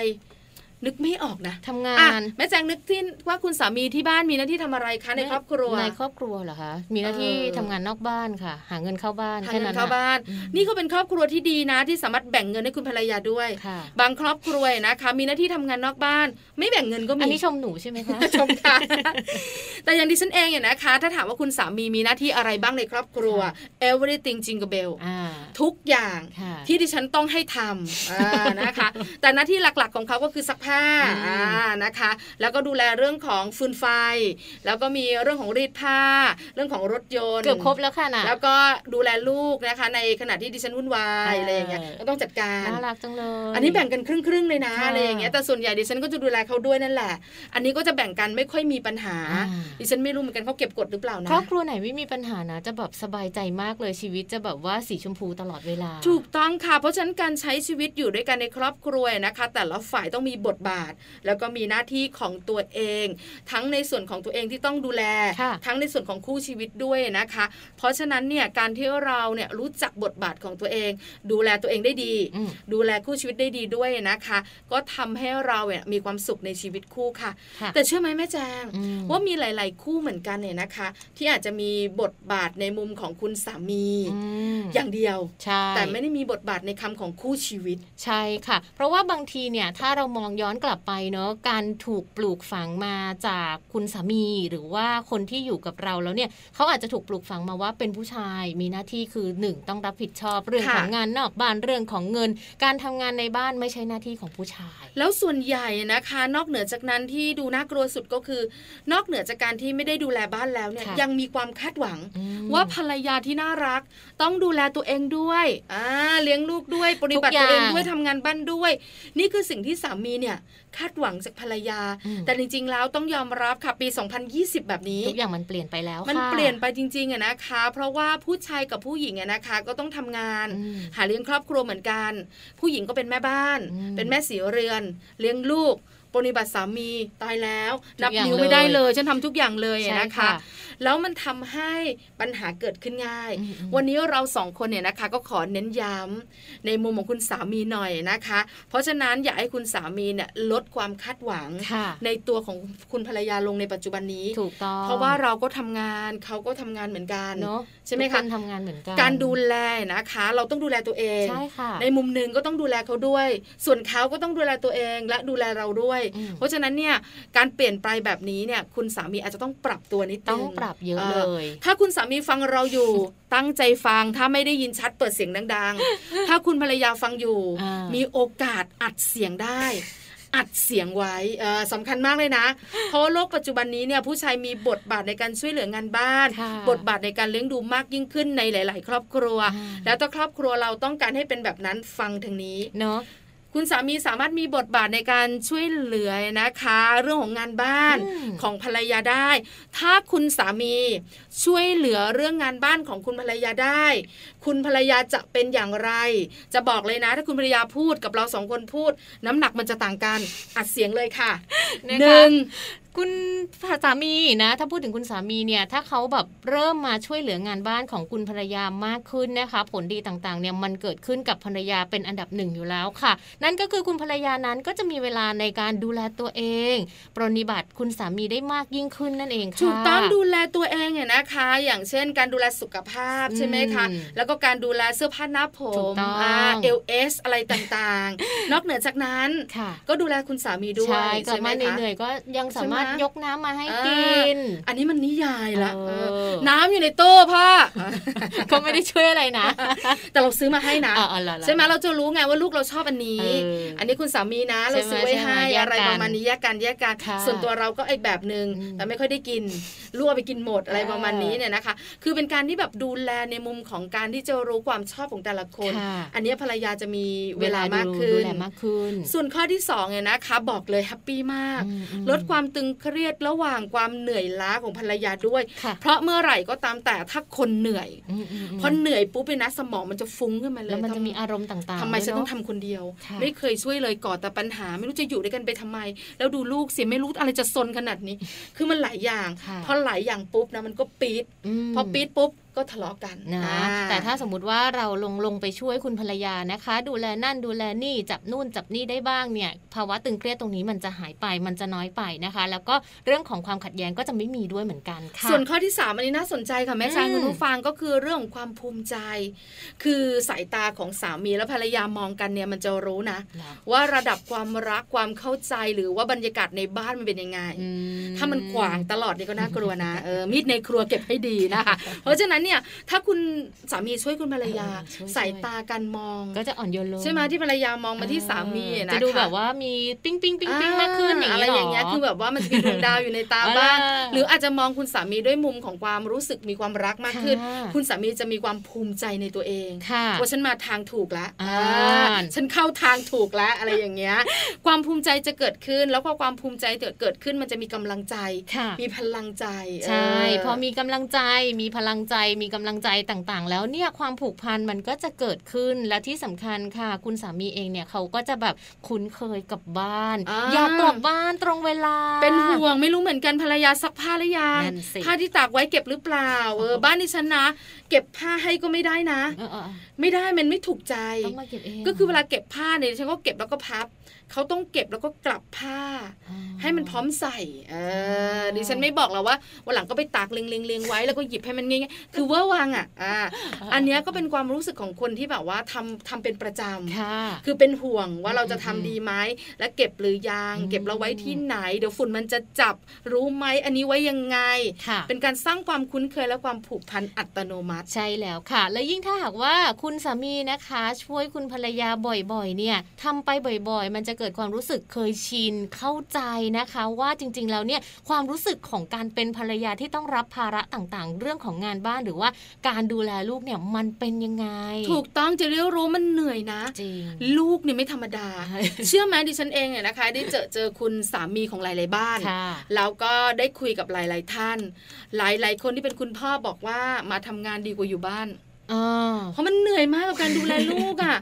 นึกไม่ออกนะทำงาอะนแม่แจงนึกที่ว่าคุณสามีที่บ้านมีหน้าที่ทำอะไรคะในครอบครัวในครอบครัวเหรอคะมีหน้าที่เออทำงานนอกบ้านค่ะ หาเงินเข้าบ้านหาแค่เงินั้นนเข้าอะบ้านอืมนี่ก็เป็นครอบครัวที่ดีนะ ที่สามารถแบ่งเงินให้คุณภรรยาด้วยค่ะบางครอบครัวนะคะ มีหน้าที่ทำงานนอกบ้าน ไม่แบ่งเงินก็มีอันนี้ชมหนูใช่ไหมคะชมค่ะแต่อย่างดิฉันเองเนี่ยนะคะ ถ้าถามว่าคุณสามีมีหน้าที่อะไรบ้างในครอบครัว everything jingle bell อ่าทุกอย่างค่ะที่ดิฉันต้องให้ทำอ่านะคะ แต่หน้าที่หลักๆของเขาก็คือซักผ้าอืมอ่านะคะ แล้วก็ดูแลเรื่องของฟืนไฟ แล้วก็มีเรื่องของรีดผ้า เรื่องของรถยนต์เกือบครบแล้วค่ะน่ะแล้วก็ดูแลลูกนะคะ ในขณะที่ดิฉันวุ่นวายเออออะไรอย่างเงี้ยก็ต้องจัดการน่ารักจังเลยอันนี้แบ่งกันครึ่งๆเลยนะค่ะอะไรอย่างเงี้ยแต่ส่วนใหญ่ดิฉันก็จะดูแลเขาด้วยนั่นแหละ อันนี้ก็จะแบ่งกันไม่ค่อยมีปัญหาอ่าดิฉันไม่รู้เหมือนกันเขาเก็บกดหรือเปล่านะครอบครัวไหนไม่มีปัญหานะจะแบบสบายใจมากเลยชีวิตจะแบบว่าสีชมพูตลอดเวลา ถูกต้องค่ะเพราะฉะนั้นการใช้ชีวิตอยู่ด้วยกันในครอบครัวนะคะ แต่ละฝ่ายต้องมีบททบาท แล้วก็มีหน้าที่ของตัวเอง ทั้งในส่วนของตัวเองที่ต้องดูแลค่ะทั้งในส่วนของคู่ชีวิตด้วยนะคะ เพราะฉะนั้นเนี่ยการที่เราเนี่ยรู้จักบทบาทของตัวเอง ดูแลตัวเองได้ดีอืมดูแลคู่ชีวิตได้ดีด้วยนะคะ ก็ทำให้เราเนี่ยมีความสุขในชีวิตคู่ค่ะค่ะแต่เชื่อไหมแม่แจงอืมว่ามีหลาย ๆ คู่เหมือนกันเนี่ยนะคะ ที่อาจจะมีบทบาทในมุมของคุณสามีอืมอย่างเดียวใช่แต่ไม่ได้มีบทบาทในคำของคู่ชีวิต ใช่ค่ะ เพราะว่าบางทีเนี่ยถ้าเรามองย้อนกลับไปเนาะการถูกปลูกฝังมาจากคุณสามีหรือว่าคนที่อยู่กับเราแล้วเนี่ยเขาอาจจะถูกปลูกฝังมาว่าเป็นผู้ชายมีหน้าที่คือหนึ่งต้องรับผิดชอบเรื่องค่ะของงานนอกบ้านเรื่องของเงิน การทำงานในบ้านไม่ใช่หน้าที่ของผู้ชาย แล้วส่วนใหญ่นะคะ นอกเหนือจากนั้นที่ดูน่ากลัวสุดก็คือ นอกเหนือจากการที่ไม่ได้ดูแลบ้านแล้วเนี่ยค่ะยังมีความคาดหวังอืมว่าภรรยาที่น่ารัก ต้องดูแลตัวเองด้วยอ่าเลี้ยงลูกด้วยปฏิบัติทุกอย่างตัวเองด้วยทำงานบ้านด้วย นี่คือสิ่งที่สามีเนี่ยคาดหวังจากภรรยาอืมแต่จริง ๆ แล้วต้องยอมรับค่ะปี 2020 แบบนี้ ทุกอย่างมันเปลี่ยนไปแล้วมันค่ะเปลี่ยนไปจริงๆอะนะคะ เพราะว่าผู้ชายกับผู้หญิงอะนะคะ ก็ต้องทำงานอืมหาเลี้ยงครอบครัวเหมือนกัน ผู้หญิงก็เป็นแม่บ้านอืมเป็นแม่สีเรือน เลี้ยงลูก ปฏิบัติสามีตายแล้วทุกนับอย่างนิ้วไม่ได้เลยเลยฉันทำทุกอย่างเลยอะใช่นะคะค่ะแล้วมันทำให้ปัญหาเกิดขึ้นง่ายอืมอืมวันนี้เราสองคนเนี่ยนะคะ ก็ขอเน้นย้ำในมุมของคุณสามีหน่อยนะคะ เพราะฉะนั้นอยากให้คุณสามีเนี่ยลดความคาดหวังค่ะในตัวของคุณภรรยาลงในปัจจุบันนี้ถูกต้องเพราะว่าเราก็ทำงานเขาก็ทำงานเหมือนกันเนาะใช่ไหมทุกคะนทำงานเหมือนกันการดูแลนะคะ เราต้องดูแลตัวเองใช่ค่ะในมุมหนึ่งก็ต้องดูแลเขาด้วย ส่วนเขาก็ต้องดูแลตัวเองและดูแลเราด้วยอืมเพราะฉะนั้นเนี่ยการเปลี่ยนไปแบบนี้เนี่ยคุณสามีอาจจะต้องปรับตัวนิดนึงต้องปรับเยอะเลย ถ้าคุณสามีฟังเราอยู่ตั้งใจฟังถ้าไม่ได้ยินชัดเปิดเสียงดัง ๆ ถ้าคุณภรรยาฟังอยู่อ่ามีมีโอกาสอัดเสียงได้อัดเสียงไว้เอ่อสำคัญมากเลยนะ เพราะว่าโลกปัจจุบันนี้เนี่ยผู้ชายมีบทบาทในการช่วยเหลืองานบ้านค่ะบทบาทในการเลี้ยงดูมากยิ่งขึ้นในหลาย ๆ ครอบครัวอ่าแล้วถ้าครอบครัวเราต้องการให้เป็นแบบนั้นฟังทางนี้เนาะ คุณสามีสามารถมีบทบาทในการช่วยเหลือนะคะ เรื่องของงานบ้านอืมของภรรยาได้ ถ้าคุณสามีช่วยเหลือเรื่องงานบ้านของคุณภรรยาได้ คุณภรรยาจะเป็นอย่างไร จะบอกเลยนะ ถ้าคุณภรรยาพูดกับเราสองคนพูด น้ำหนักมันจะต่างกันอัดเสียงเลยค่ะนะคะหนึ่ง คุณสามีนะ ถ้าพูดถึงคุณสามีเนี่ย ถ้าเขาแบบเริ่มมาช่วยเหลืองานบ้านของคุณภรรยามากขึ้นนะคะ ผลดีต่างๆ เนี่ยมันเกิดขึ้นกับภรรยาเป็นอันดับหนึ่งอยู่แล้วค่ะ นั่นก็คือคุณภรรยานั้นก็จะมีเวลาในการดูแลตัวเอง ปรนนิบัติคุณสามีได้มากยิ่งขึ้นนั่นเองค่ะถูกต้องดูแลตัวเองเนี่ยนะคะ อย่างเช่น การดูแลสุขภาพอืมใช่ไหมคะแล้วก็การดูแลเสื้อผ้าหน้าผถูกมต้องเอลเอสอะไรต่างๆ นอกเหนือจากนั้นค่ะก็ดูแลคุณสามีด้วยใช่กลับไหมมาคะเหนื่อยๆก็ยังสามารถใช่ไหมยกน้ำมาให้อ่ากิน อันนี้มันนิยายละเออเออน้ำอยู่ในตู้พ่อก็ไม่ได้ช่วยอะไรนะ แต่เราซื้อมาให้นะอ๋ออ๋อเหรอเหรอใช่ไหมเราจะรู้ไงว่าลูกเราชอบอันนี้เอออัอันนี้คุณสามีนะ เราใช่ไหมซื้อไว้ให้ใช่ไหมแยกอะไรกันประมาณนี้แยกกันแยกกันค่ะส่วนตัวเราก็อีกแบบหนึ่งอืมแต่ไม่ค่อยได้กินลูกเอาไปกินหมดอะไรอ่าประมาณนี้เนี่ยนะคะ คือเป็นการที่แบบดูแลในมุมของการที่จะรู้ความชอบของแต่ละคนค่ะอันนี้ภรรยาจะมีเวลามากดูขึ้ดูนแลมากขึ้น ส่วนข้อที่สองเนี่ยนะคะ บอกเลย happy มากอืมอืมลดความตึงเครียดระหว่างความเหนื่อยล้าของภรรยาด้วยค่ะเพราะเมื่อไหร่ก็ตามแต่ถ้าคนเหนื่อยอืมอืมอืมพอเหนื่อยปุ๊บเนี่ยนะสมองมันจะฟุ้งขึ้นมาเลยแล้วมันจะมีทำอารมณ์ต่างๆทำไมฉันด้วยต้องเะทำคนเดียวค่ะไม่เคยช่วยเลยก่อแต่ปัญหา ไม่รู้จะอยู่ด้วยกันไปทำไม แล้วดูลูกเสียไม่รู้อะไรจะซนขนาดนี้ คือมันหลายอย่างค่ะพอหลายอย่างปุ๊บนะมันก็ปี๊ดมพอปี๊ดปุ๊บ ก็ทะเลาะกันนะอ่าแต่ถ้าสมมติว่าเราลงลงไปช่วยคุณภรรยานะคะ ดูแลนั่นดูแลนี่จับนู่นจับนี่ได้บ้างเนี่ย ภาวะตึงเครียดตรงนี้มันจะหายไปมันจะน้อยไปนะคะ แล้วก็เรื่องของความขัดแย้งก็จะไม่มีด้วยเหมือนกันค่ะส่วนข้อที่สามอันนี้น่าสนใจค่ะแม่ชายอืมคุณผู้ฟังก็คือเรื่องของความภูมิใจ คือสายตาของสามีและภรรยามองกันเนี่ยมันจะรู้นะเหรอว่าระดับความรักความเข้าใจหรือว่าบรรยากาศในบ้านมันเป็นยังไงอืถ้ามันขวางตลอดนี่ก็น่ากลัวนะเออมีดในครัวเก็บให้ดีนะคะ เพราะฉะนั้นเนี่ยถ้าคุณสามีช่วยคุณภรรยาเออช่วยสายตาการมอง ก็จะอ่อนโยนลงใช่ไหมที่ภรรยามองมาที่สามีเออนะคะจะดูแบบว่ามีปิ้งปิ้งปิ้งปิ้งมากขึ้นอย่างอะไรอย่างเงี้ยคือแบบว่ามันจะมีดวงดาวอยู่ในตาบ้างเออหรืออาจจะมองคุณสามีด้วยมุมของความรู้สึกมีความรักมากขึ้นค่ะคุณสามีจะมีความภูมิใจในตัวเองค่ะว่าฉันมาทางถูกแล้วอ่าอ่าฉันเข้าทางถูกแล้วอะไรอย่างเงี้ยความภูมิใจจะเกิดขึ้น แล้วพอความภูมิใจเกิดขึ้นมันจะมีกำลังใจค่ะมีพลังใจใช่เพอมีกำลังใจ มีพลังใจมีกำลังใจต่างๆ แล้วเนี่ยความผูกพันมันก็จะเกิดขึ้นและที่สำคัญค่ะ คุณสามีเองเนี่ยเขาก็จะแบบคุ้นเคยกับบ้านอ่าอยากกลับบ้านตรงเวลา เป็นห่วงไม่รู้เหมือนกันภรรยาซักผ้าหรือยังนั่นสิผ้าที่ตากไว้เก็บหรือเปล่าเออบ้านดิฉันนะ เก็บผ้าให้ก็ไม่ได้นะเออเออไม่ได้มันไม่ถูกใจต้องมาเก็บเองก็คือเวลาเก็บผ้าเนี่ยดิฉันก็เก็บแล้วก็พับ เขาต้องเก็บแล้วก็กลับผ้าอ๋อให้มันพร้อมใส่เออดิฉันไม่บอกแล้วว่าวันหลังก็ไปตากเลียงๆเลียงไว้แล้วก็หยิบให้มันง่ายๆคือเว่าวางอะอ่าอันเนี้ยก็เป็นความรู้สึกของคนที่แบบว่าทำทำเป็นประจำค่ะคือเป็นห่วงว่าเราจะทำอืมดีไหมและเก็บหรือยังอืมเก็บเราไว้ที่ไหน เดี๋ยวฝุ่นมันจะจับรู้ไหมอันนี้ไว้ยังไงค่ะเป็นการสร้างความคุ้นเคยและความผูกพันอัตโนมัติใช่แล้วค่ะ และยิ่งถ้าหากว่าคุณสามีนะคะ ช่วยคุณภรรยาบ่อยๆ เนี่ยทำไปบ่อย ๆ มันจะเกิดความรู้สึกเคยชินเข้าใจนะคะ ว่าจริง ๆ แล้วเนี่ยความรู้สึกของการเป็นภรรยาที่ต้องรับภาระต่างๆ เรื่องของงานบ้านหรือว่าการดูแลลูกเนี่ยมันเป็นยังไง ถูกต้องจะเรียกรู้มันเหนื่อยนะจริงลูกเนี่ยไม่ธรรมดาใช่เชื่อไหมดิฉันเองเนี่ยนะคะ ได้เจอเจอคุณสามีของหลาย ๆ บ้านค่ะแล้วก็ได้คุยกับหลาย ๆ ท่าน หลาย ๆ คนที่เป็นคุณพ่อบอกว่ามาทำงานดีกว่าอยู่บ้านอ่า เพราะมันเหนื่อยมากกับการดูแลลูกอะ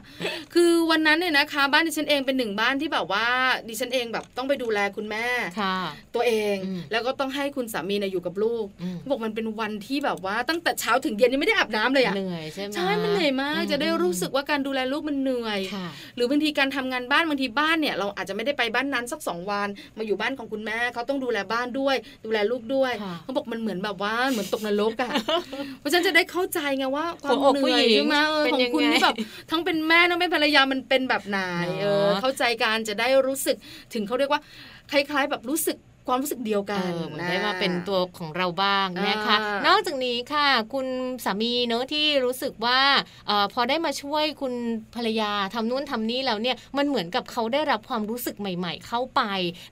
คือวันนั้นเนี่ยนะคะ บ้านดิฉันเองเป็นหนึ่งบ้านที่แบบว่าดิฉันเองแบบต้องไปดูแลคุณแม่ค่ะตัวเองอืมแล้วก็ต้องให้คุณสามีเนี่ยอยู่กับลูกอืมบอกมันเป็นวันที่แบบว่าตั้งแต่เช้าถึงเย็นยังไม่ได้อาบน้ำเลยอะเหนื่อยใช่ไหมใช่มันเหนื่อยมากจะได้รู้สึกว่าการดูแลลูกมันเหนื่อยค่ะหรือบางทีการทำงานบ้านบางทีบ้านเนี่ยเราอาจจะไม่ได้ไปบ้านนั้นสักสองวันมาอยู่บ้านของคุณแม่เขาต้องดูแลบ้านด้วย ดูแลลูกด้วยค่ะเขาบอกมันเหมือนแบบว่าเหมือนตกนรกอะเพราะฉะนันจะได้เข้าใจไงว่าความหัวอกเหนื่อยผู้หญิงใช่ไหมเออเป็นของยังคุณไงที่แบบทั้งเป็นแม่ทั้งเป็นภรรยามันเป็นแบบไหนเนอะเออเข้าใจการจะได้รู้สึกถึงเขาเรียกว่าคล้ายๆแบบรู้สึก ความรู้สึกเดียวกันเออมันนะได้มาเป็นตัวของเราบ้างนะคะอ่านอกจากนี้ค่ะ คุณสามีเนอะที่รู้สึกว่าเออพอได้มาช่วยคุณภรรยาทำนู่นทำนี่แล้วเนี่ยมันเหมือนกับเขาได้รับความรู้สึกใหม่ ๆ เข้าไป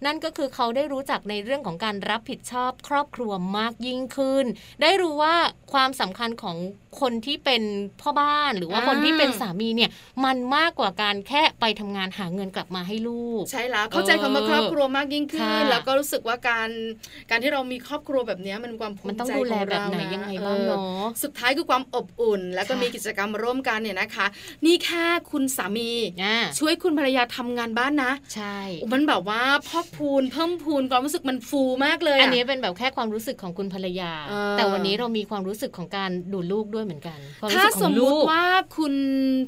นั่นก็คือเขาได้รู้จักในเรื่องของการรับผิดชอบครอบครัวมากยิ่งขึ้น ได้รู้ว่าความสำคัญของคนที่เป็นพ่อบ้านหรือว่าอ่าคนที่เป็นสามีเนี่ยมันมากกว่าการแค่ไปทำงานหาเงินกลับมาให้ลูก ใช่แล้วเข้าใจคำว่าครอบครัวมากยิ่งขึ้นค่ะแล้วก็รู้สึกว่าการการที่เรามีครอบครัวแบบเนี้ยมันความภูมันมิต้องใจดูแลของแบบเราไหนนะยังไงบ้างออเนาะสุดท้ายคือความอบอุ่น แล้วก็ค่ะมีกิจกรรมร่วมกันเนี่ยนะคะ นี่แค่คุณสามีอ่าช่วยคุณภรรยาทำงานบ้านนะใช่มันแบบว่าพอกพูนเพิ่มพูนความรู้สึกมันฟูมากเลยะอันนี้เป็นแบบแค่ความรู้สึกของคุณภรรยาเออแต่วันนี้เรามีความรู้สึกของการดูลูกด้วยเหมือนกันความรู้ถ้าสึกขสอมงมุลูติกว่าคุณ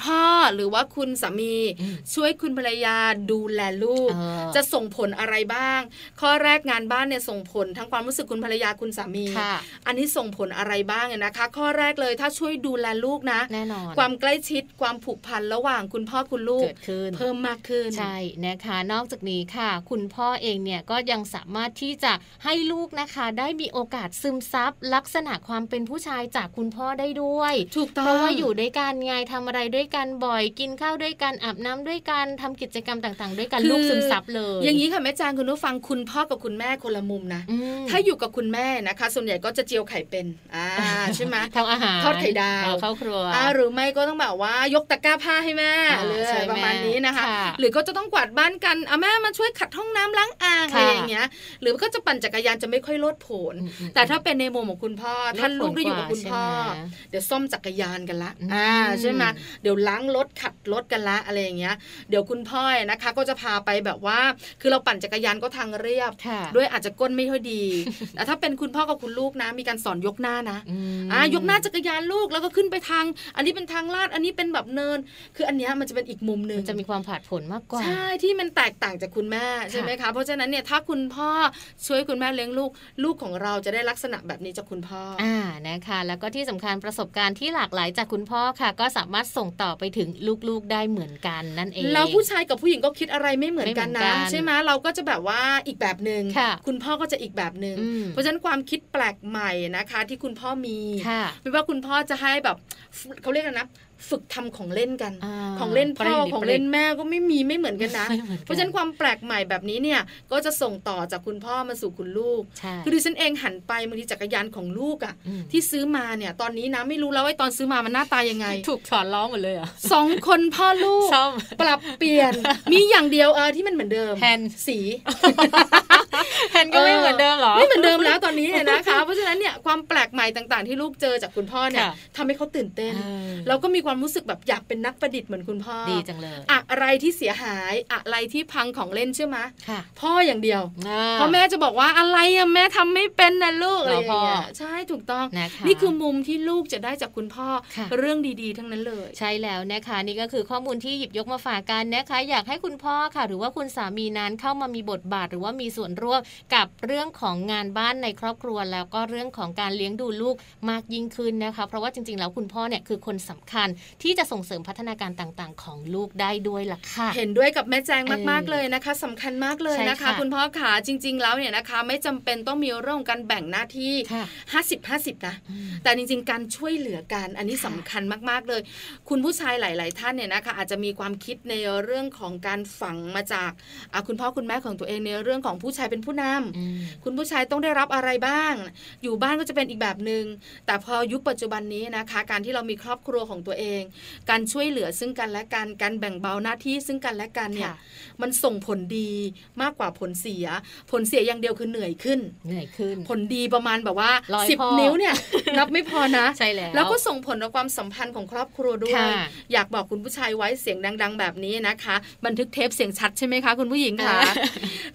พ่อหรือว่าคุณสามีอืมช่วยคุณภรรยาดูแลลูกเออจะส่งผลอะไรบ้าง ข้อแรกงานบ้านเนี่ยส่งผลทั้งความรู้สึกคุณภรรยาคุณสามีค่ะอันนี้ส่งผลอะไรบ้างเนี่ยนะคะ ข้อแรกเลยถ้าช่วยดูแลลูกนะแน่นอนความใกล้ชิดความผูกพันระหว่างคุณพ่อคุณลูกเกิดขึ้นเพิ่มมากขึ้นใช่นะคะ นอกจากนี้ค่ะ คุณพ่อเองเนี่ยก็ยังสามารถที่จะให้ลูกนะคะ ได้มีโอกาสซึมซับลักษณะความเป็นผู้ชายจากคุณพ่อได้ด้วยถูกต้องเพราะว่าอยู่ด้วยกันไงทำอะไรด้วยกันบ่อย กินข้าวด้วยกันอาบน้ำด้วยกันทำกิจกรรมต่าง ๆ ด้วยกันคือลูกซึมซับเลย อย่างนี้ค่ะแม่จางคุณผู้ฟังคุณพ่อกับคุณแม่คนละมุมนะอืมถ้าอยู่กับคุณแม่นะคะ ส่วนใหญ่ก็จะเจียวไข่เป็นอ่าใช่ไหมทำอาหารทอดไข่ดาวเอเข้าครัวอ่าหรือไม่ก็ต้องแบบว่ายกตะกร้าผ้าให้แม่อ่าหรือใช่อะไรประมาณนี้นะคะค่ะหรือก็จะต้องกวาดบ้านกันเอาแม่มาช่วยขัดห้องน้ำล้างอ่างอะค่ะไรอย่างเงี้ย หรือก็จะปั่นจักรยานจะไม่ค่อยโลดโผนอืมอืมแต่ถ้าเป็นในมุมของคุณพ่อท่านลูกได้อยู่กับคุณพ่อใช่ไหมเดี๋ยวซ่อมจักรยานกันละอืมอ่าใช่ไหมเดี๋ยวล้างรถขัดรถกันละอะไรอย่างเงี้ย เดี๋ยวคุณพ่อนะคะก็จะพาไปแบบว่า คือเราปั่นจักรยานก็ทางเรียบค่ะด้วยอาจจะก้นไม่ค่อยดีแต่ถ้าเป็นคุณพ่อกับคุณลูกนะ มีการสอนยกหน้านะมอ่ายกหน้าจักรยานลูกแล้วก็ขึ้นไปทาง อันนี้เป็นทางลาดอันนี้เป็นแบบเนิน คืออันเนี้ยมันจะเป็นอีกมุมหนึ่งมันจะมีความผาดผลมากกว่าใช่ที่มันแตกต่างจากคุณแม่ใช่ไหมคะเพราะฉะนั้นเนี่ยถ้าคุณพ่อช่วยคุณแม่เลี้ยงลูก ลูกของเราจะได้ลักษณะแบบนี้จากคุณพ่อออ่านะคะ แล้วก็ที่สำคัญประสบการณ์ที่หลากหลายจากคุณพ่อค่ะ ก็สามารถส่งต่อไปถึงลูกๆได้เหมือนกันนั่นเองแล้วผู้ชายกับผู้หญิงก็คิดอะไรไม่เหมือนกันไม่เหมืนะอนกันใช่ไหมเราก็จะแบบว่าอีกแบบหนึ่งค่ะคุณพ่อก็จะอีกแบบหนึ่งอืมเพราะฉะนั้นความคิดแปลกใหม่นะคะ ที่คุณพ่อมีค่ะไม่ว่าคุณพ่อจะให้แบบเขาเรียกอะไรนะ ฝึกทำของเล่นกันอ่าของเล่นพ่อประดิษฐ์ของเล่นแม่ก็ไม่มีไม่เหมือนกันนะไม่เหมือนกันเพราะฉะนั้นความแปลกใหม่แบบนี้เนี่ยก็จะส่งต่อจากคุณพ่อมาสู่คุณลูกใช่คือดิฉันเองหันไปบางทีจักรยานของลูกอะ่ะอืมที่ซื้อมาเนี่ยตอนนี้นะไม่รู้แล้วว่าตอนซื้อมามันหน้าตายังไง ถูกถอนล้อหมดเลยเหรอะสองคนพ่อลูกซ่อมปรับเปลี่ยนมีอย่างเดียวเออที่มันเหมือนเดิมแฮนสีแฮนก็ไม่เหมือนเดิมเหรอไม่เหมือนเดิมแล้วตอนนี้เนี่ยนะคะ เพราะฉะนั้นเนี่ยความแปลกใหม่ต่างๆ ที่ลูกเจอจากคุณพ่อเนี่ยค่ะทำให้เขาตื่นเต้นเออแล้วก็มีความรู้สึกแบบอยากเป็นนักประดิษฐ์เหมือนคุณพ่อดีจังเลย อะไรที่เสียหายอะไรที่พังของเล่นใช่ไหมค่ะพ่ออย่างเดียวอ่าเพราะแม่จะบอกว่าอะไรอะแม่ทำไม่เป็นนะลูกอะไรอย่างเงี้ยเราพ่อใช่ถูกต้องนะคะนี่คือมุมที่ลูกจะได้จากคุณพ่อค่ะเรื่องดีๆ ทั้งนั้นเลย ใช่แล้วนะคะนี่ก็คือข้อมูลที่หยิบยกมาฝากกันนะคะ อยากให้คุณพ่อค่ะ หรือว่าคุณสามีนั้นเข้ามามีบทบาท หรือว่ามีส่วนร่วมกับเรื่องของงานบ้านในครอบครัว แล้วก็เรื่องของการเลี้ยงดูลูกมากยิ่งขึ้นนะคะ เพราะว่าจริงๆ แล้วคุณพ่อเนี่ยคือคนสำคัญที่จะส่งเสริมพัฒนาการต่างๆ ของลูกได้ด้วยล่ะค่ะ เห็นด้วยกับแม่แจงมากเออๆเลยนะคะสำคัญมากเลยใช่นะคะค่ะคุณพ่อขาจริง ๆ แล้วเนี่ยนะคะ ไม่จำเป็นต้องมีเรื่องของการแบ่งหน้าที่ค่ะ50 50 นะอืมแต่จริง ๆ การช่วยเหลือกันอันนี้ค่ะสำคัญมากๆเลย คุณผู้ชายหลาย ๆ ท่านเนี่ยนะคะ อาจจะมีความคิดในเรื่องของการฝังมาจากอะคุณพ่อคุณแม่ของตัวเองในเรื่องของผู้ชายเป็นผู้นำอืมคุณผู้ชายต้องได้รับอะไรบ้าง อยู่บ้านก็จะเป็นอีกแบบหนึง่งแต่พอยุคปัจจุบันนี้นะคะ การที่เรามีครอบครัวของตัวเองการช่วยเหลือซึ่งกันและกันการแบ่งเบาหน้าที่ซึ่งกันและกันเนี่ยค่ะมันส่งผลดีมากกว่าผลเสีย ผลเสียอย่างเดียวคือเหนื่อยขึ้นเหนื่อยขึ้น ผลดีประมาณแบบว่าร้อยสิบข้อนิ้วเนี่ยนับไม่พอนะใช่แล้วแล้วก็ส่งผลต่อความสัมพันธ์ของครอบครัวด้วยค่ะอยากบอกคุณผู้ชายไว้เสียงดัง ๆ แบบนี้นะคะ บันทึกเทปเสียงชัดใช่ไหมคะคุณผู้หญิงคะอ่า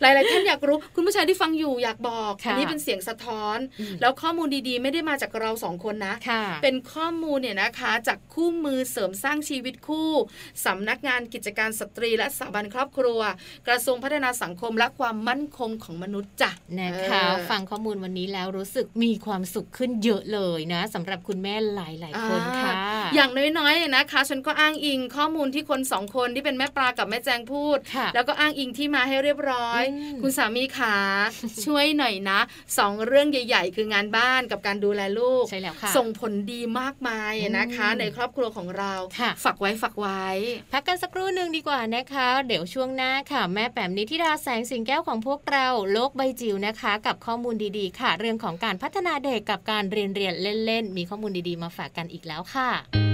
หลายๆท่านอยากรู้คุณผู้ชายที่ฟังอยู่อยากบอกค่ะอันนี้เป็นเสียงสะท้อนอืมแล้วข้อมูลดีๆ ไม่ได้มาจากเราสองคนนะค่ะเป็นข้อมูลเนี่ยนะคะจากคู่มือเสริมสร้างชีวิตคู่สำนักงานกิจการสตรีและสถาบันครอบครัว กระทรวงพัฒนาสังคมและความมั่นคงของมนุษย์จ้ะนะคะเออฟังข้อมูลวันนี้แล้วรู้สึกมีความสุขขึ้นเยอะเลยนะสำหรับคุณแม่หลายๆคนค่ะอ่าอย่างน้อยๆนะคะ ฉันก็อ้างอิงข้อมูลที่คนสองคนที่เป็นแม่ปลากับแม่แจงพูดค่ะแล้วก็อ้างอิงที่มาให้เรียบร้อยอืมคุณสามีขาช่วยหน่อยนะสองเรื่องใหญ่ ๆ คืองานบ้านกับการดูแลลูกใช่แล้วค่ะส่งผลดีมากมายนะคะอืมในครอบครัวของเราค่ะฝากไว้ฝากไว้ พักกันสักครู่หนึ่งดีกว่านะคะ เดี๋ยวช่วงหน้าค่ะ แม่แปมนิธิดาแสงสิงแก้วของพวกเราโลกใบจิ๋วนะคะ กับข้อมูลดีๆ ค่ะ เรื่องของการพัฒนาเด็กกับการเรียนเรียนเล่นๆ มีข้อมูลดีๆ มาฝากกันอีกแล้วค่ะ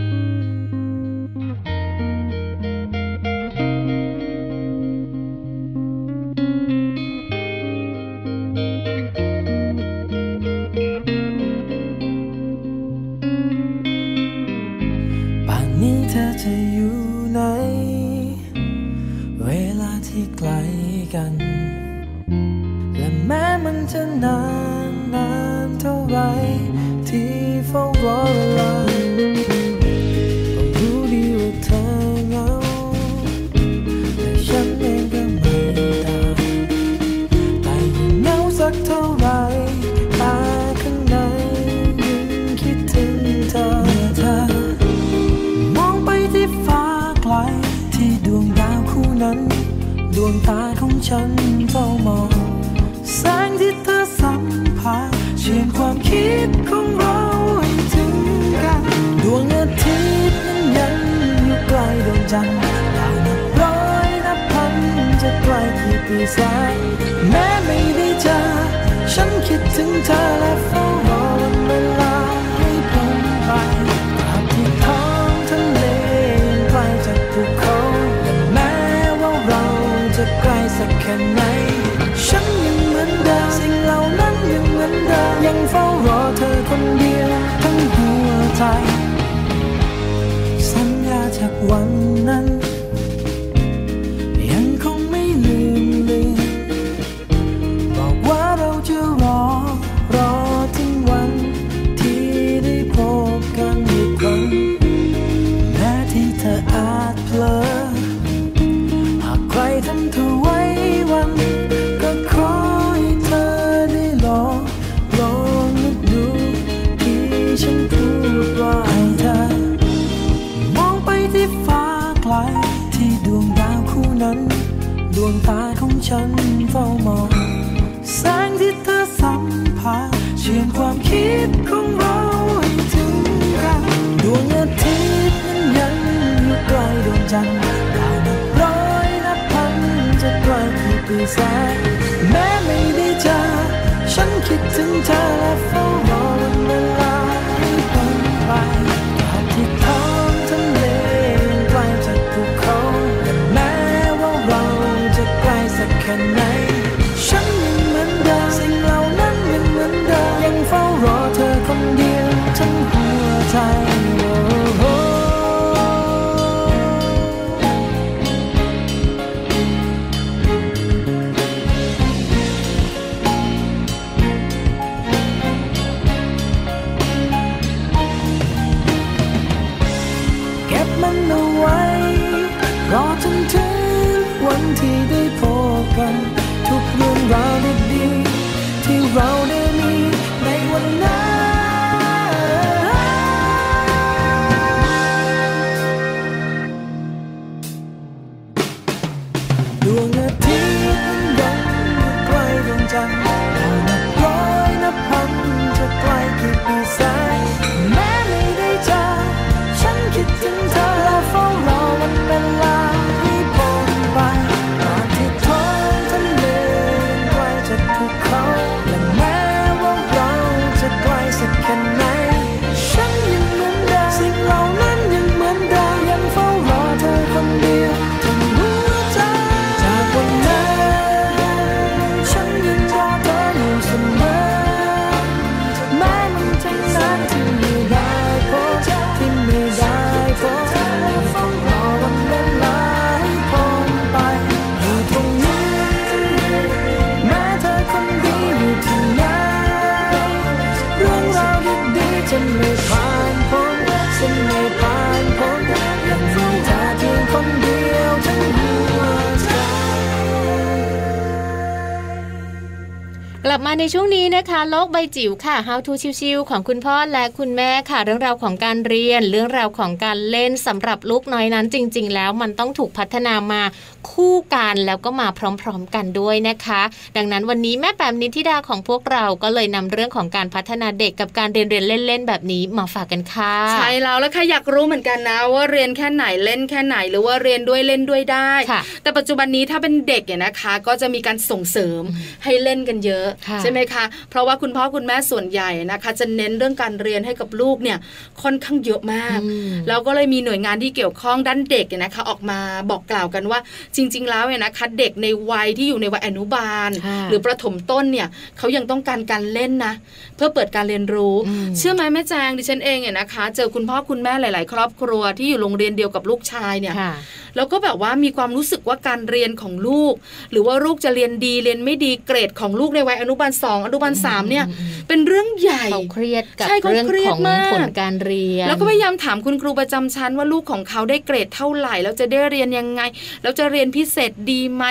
malo ใบจิ๋วค่ะ How to ชิวๆของคุณพ่อและคุณแม่ค่ะ เรื่องราวของการเรียน เรื่องราวของการเล่นสำหรับลูกน้อยนั้นจริง ๆ แล้วมันต้องถูกพัฒนามาคู่กันแล้วก็มาพร้อมๆกันด้วยนะคะ ดังนั้นวันนี้แม่แปมนิธิดาของพวกเราก็เลยนำเรื่องของการพัฒนาเด็กกับการเรียนเรียนเล่นๆแบบนี้มาฝากกันค่ะ ใช่แล้วแล้วค่ะอยากรู้เหมือนกันนะ ว่าเรียนแค่ไหนเล่นแค่ไหนหรือว่าเรียนด้วยเล่นด้วยได้ค่ะแต่ปัจจุบันนี้ถ้าเป็นเด็กเนี่ยนะคะ ก็จะมีการส่งเสริมให้เล่นกันเยอะค่ะใช่ไหมคะเพราะว่าคุณพ่อคุณแม่ส่วนใหญ่นะคะ จะเน้นเรื่องการเรียนให้กับลูกเนี่ยค่อนข้างเยอะมากอืมแล้วก็เลยมีหน่วยงานที่เกี่ยวข้องด้านเด็กเนี่ยนะคะ ออกมาบอกกล่าวกันว่าจริง ๆ แล้วเนี่ยนะคะเด็กในวัยที่อยู่ในวัยอนุบาลค่ะหรือประถมต้นเนี่ยเขายังต้องการการเล่นนะ เพื่อเปิดการเรียนรู้อืมเชื่อไหมแม่แจงดิฉันเองเนี่ยนะคะ เจอคุณพ่อคุณแม่หลาย ๆ ครอบครัวที่อยู่โรงเรียนเดียวกับลูกชายเนี่ยค่ะแล้วก็แบบว่ามีความรู้สึกว่าการเรียนของลูก หรือว่าลูกจะเรียนดีเรียนไม่ดีเกรดของลูกในวัยอนุบาลสองอนุบาลสามเนี่ยอืมเป็นเรื่องใหญ่เขาเครียดกับใช่เขาเรื่องเครียขดองมากผลการเรียน แล้วก็พยายามถามคุณครูประจำชั้นว่าลูกของเขาได้เกรดเท่าไหร่แล้วจะได้เรียนยังไง แล้วจะเรียนพิเศษดีไหม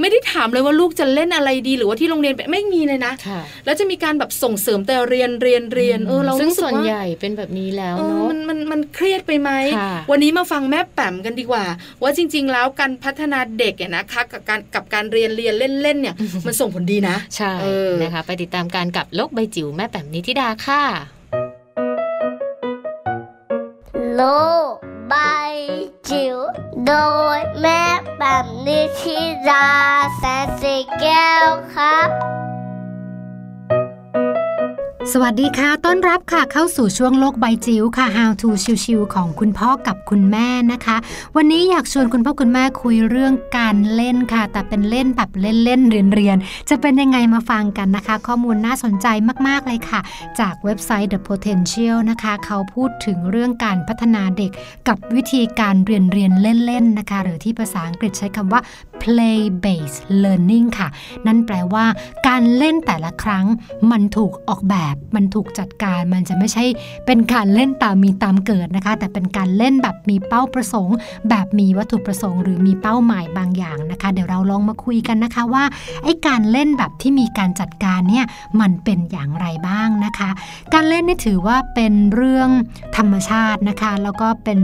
ไม่ได้ถามเลยว่าลูกจะเล่นอะไรดีหรือว่าที่โรงเรียนไม่มีเลยนะค่ะแล้วจะมีการแบบส่งเสริมแต่เรียนเรียนเรียนเออเราซึ่งรู้สึกส่วนว่าใหญ่เป็นแบบนี้แล้วเออเนาะมันมันมันเครียดไปไหมค่ะวันนี้มาฟังแม่แป๋มกันดีกว่า ว่าจริง ๆ แล้วการพัฒนาเด็กเนี่ยนะคะกับการกับการเรียนเรียนเล่นเล่นๆเนี่ยมันส่งผลดีนะใช่เออนะคะไปติดตามการกับโลกใบจิ๋วแม่แป๋มนิธิดาค่ะ โลกใบจิ๋วโดยแม่แปมนิธิดาแสนสีแก้วครับ สวัสดีค่ะ ต้อนรับค่ะเข้าสู่ช่วงโลกใบจิ๋วค่ะ How to ชิวๆของคุณพ่อกับคุณแม่นะคะ วันนี้อยากชวนคุณพ่อคุณแม่คุยเรื่องการเล่นค่ะ แต่เป็นเล่นแบบเล่นๆเรียนๆจะเป็นยังไงมาฟังกันนะคะ ข้อมูลน่าสนใจมากๆเลยค่ะ จากเว็บไซต์ The Potential นะคะ เขาพูดถึงเรื่องการพัฒนาเด็กกับวิธีการเรียนเรียนเล่นๆนะคะ หรือที่ภาษาอังกฤษใช้คำว่า play based learning ค่ะ นั่นแปลว่าการเล่นแต่ละครั้งมันถูกออกแบบ มันถูกจัดการ มันจะไม่ใช่เป็นการเล่นตามมีตามเกิดนะคะ แต่เป็นการเล่นแบบมีเป้าประสงค์ แบบมีวัตถุประสงค์ หรือมีเป้าหมายบางอย่างนะคะ เดี๋ยวเราลองมาคุยกันนะคะว่าไอ้การเล่นแบบที่มีการจัดการเนี่ยมันเป็นอย่างไรบ้างนะคะ การเล่นนี่ถือว่าเป็นเรื่องธรรมชาตินะคะ แล้วก็เป็น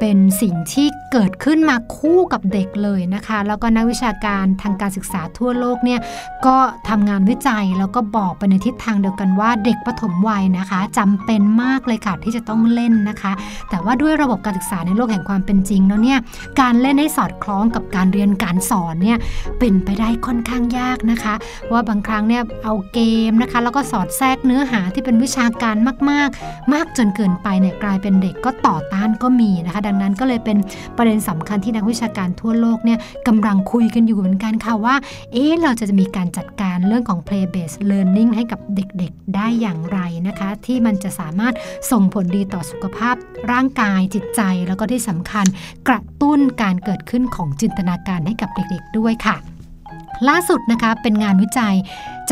เป็นสิ่งที่เกิดขึ้นมาคู่กับเด็กเลยนะคะ แล้วก็นักวิชาการทางการศึกษาทั่วโลกเนี่ยก็ทำงานวิจัยแล้วก็บอกไปในทิศทางเดียวกันว่าเด็กปฐมวัยนะคะจำเป็นมากเลยค่ะที่จะต้องเล่นนะคะ แต่ว่าด้วยระบบการศึกษาในโลกแห่งความเป็นจริงแล้วเนี่ยการเล่นให้สอดคล้องกับการเรียนการสอนเนี่ยเป็นไปได้ค่อนข้างยากนะคะ ว่าบางครั้งเนี่ยเอาเกมนะคะ แล้วก็สอดแทรกเนื้อหาที่เป็นวิชาการมาก ๆ มากจนเกินไปเนี่ยกลายเป็นเด็กก็ต่อต้านก็มีนะคะ ดังนั้นก็เลยเป็นประเด็นสำคัญที่นักวิชาการทั่วโลกเนี่ยกำลังคุยกันอยู่เหมือนกันค่ะว่า เอ๊ะเราจะมีการจัดการเรื่องของ play based learning ให้กับเด็กๆได้อย่างไรนะคะ ที่มันจะสามารถส่งผลดีต่อสุขภาพร่างกายจิตใจแล้วก็ที่สำคัญกระตุ้นการเกิดขึ้นของจินตนาการให้กับเด็กๆด้วยค่ะ ล่าสุดนะคะเป็นงานวิจัย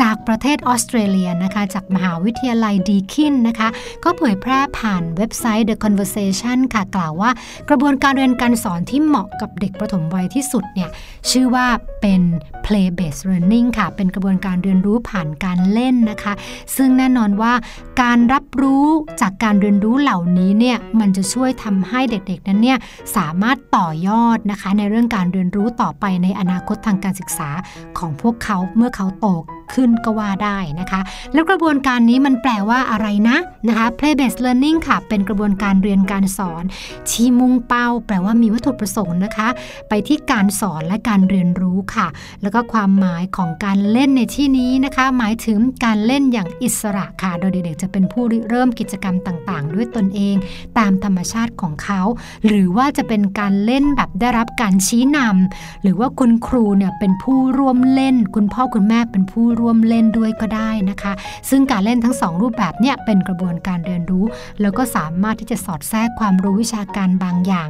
จากประเทศออสเตรเลียนะคะจากมหาวิทยาลัยดีคินนะคะก็เผยแพร่ผ่านเว็บไซต์ The Conversation ค่ะกล่าวว่ากระบวนการเรียนการสอนที่เหมาะกับเด็กประถมวัยที่สุดเนี่ยชื่อว่าเป็น play based learning ค่ะ เป็นกระบวนการเรียนรู้ผ่านการเล่นนะคะ ซึ่งแน่นอนว่าการรับรู้จากการเรียนรู้เหล่านี้เนี่ยมันจะช่วยทำให้เด็กๆนั้นเนี่ยสามารถต่อยอดนะคะ ในเรื่องการเรียนรู้ต่อไปในอนาคตทางการศึกษาของพวกเขาเมื่อเขาโต ขึ้นก็ว่าได้นะคะ แล้วกระบวนการนี้มันแปลว่าอะไรนะนะคะ play based learning ค่ะ เป็นกระบวนการเรียนการสอนที่มุ่งเป้า แปลว่ามีวัตถุประสงค์นะคะ ไปที่การสอนและการเรียนรู้ค่ะ แล้วก็ความหมายของการเล่นในที่นี้นะคะ หมายถึงการเล่นอย่างอิสระค่ะ โดยเด็กๆจะเป็นผู้เริ่มกิจกรรมต่างๆ ด้วยตนเอง ตามธรรมชาติของเขา หรือว่าจะเป็นการเล่นแบบได้รับการชี้นำหรือว่าคุณครูเนี่ยเป็นผู้ร่วมเล่น คุณพ่อคุณแม่เป็นผู้ร่วมเล่นด้วยก็ได้นะคะ ซึ่งการเล่นทั้งสองรูปแบบเนี่ยเป็นกระบวนการเรียนรู้ แล้วก็สามารถที่จะสอดแทรกความรู้วิชาการบางอย่าง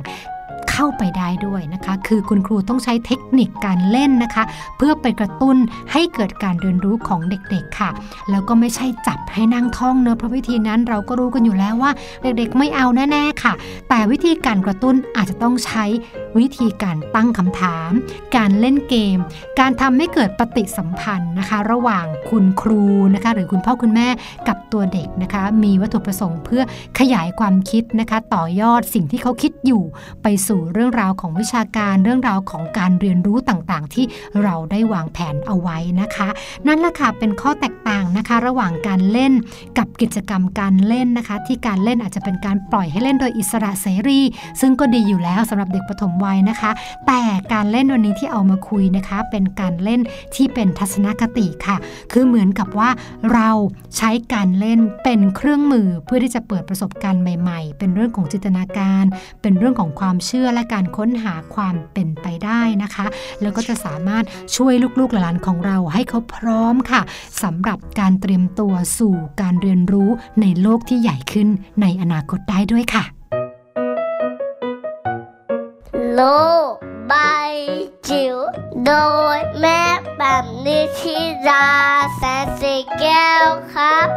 เข้าไปได้ด้วยนะคะ คือคุณครูต้องใช้เทคนิคการเล่นนะคะ เพื่อไปกระตุ้นให้เกิดการเรียนรู้ของเด็กๆค่ะ แล้วก็ไม่ใช่จับให้นั่งท่องเนอะเพราะวิธีนั้นเราก็รู้กันอยู่แล้วว่า เด็กๆไม่เอาแน่ๆค่ะ แต่วิธีการกระตุ้นอาจจะต้องใช้วิธีการตั้งคำถาม การเล่นเกม การทำให้เกิดปฏิสัมพันธ์นะคะ ระหว่างคุณครูนะคะ หรือคุณพ่อคุณแม่กับตัวเด็กนะคะ มีวัตถุประสงค์เพื่อขยายความคิดนะคะ ต่อยอดสิ่งที่เขาคิดอยู่ไปสเรื่องราวของวิชาการเรื่องราวของการเรียนรู้ต่างๆ ที่เราได้วางแผนเอาไว้นะคะ นั่นแหละค่ะเป็นข้อแตกต่างนะคะ ระหว่างการเล่นกับกิจกรรมการเล่นนะคะ ที่การเล่นอาจจะเป็นการปล่อยให้เล่นโดยอิสระเสรี ซึ่งก็ดีอยู่แล้วสำหรับเด็กปฐมวัยนะคะ แต่การเล่นวันนี้ที่เอามาคุยนะคะ เป็นการเล่นที่เป็นทัศนคติค่ะ คือเหมือนกับว่าเราใช้การเล่นเป็นเครื่องมือเพื่อที่จะเปิดประสบการณ์ใหม่ ๆ เป็นเรื่องของจินตนาการ เป็นเรื่องของความเชื่อและการค้นหาความเป็นไปได้นะคะ แล้วก็จะสามารถช่วยลูกๆหลานของเราให้เขาพร้อมค่ะสำหรับการเตรียมตัวสู่การเรียนรู้ในโลกที่ใหญ่ขึ้นในอนาคตได้ด้วยค่ะ โลกใบจิ๋วโดยแม่แบบนิชิราแสนสีแก้วครับ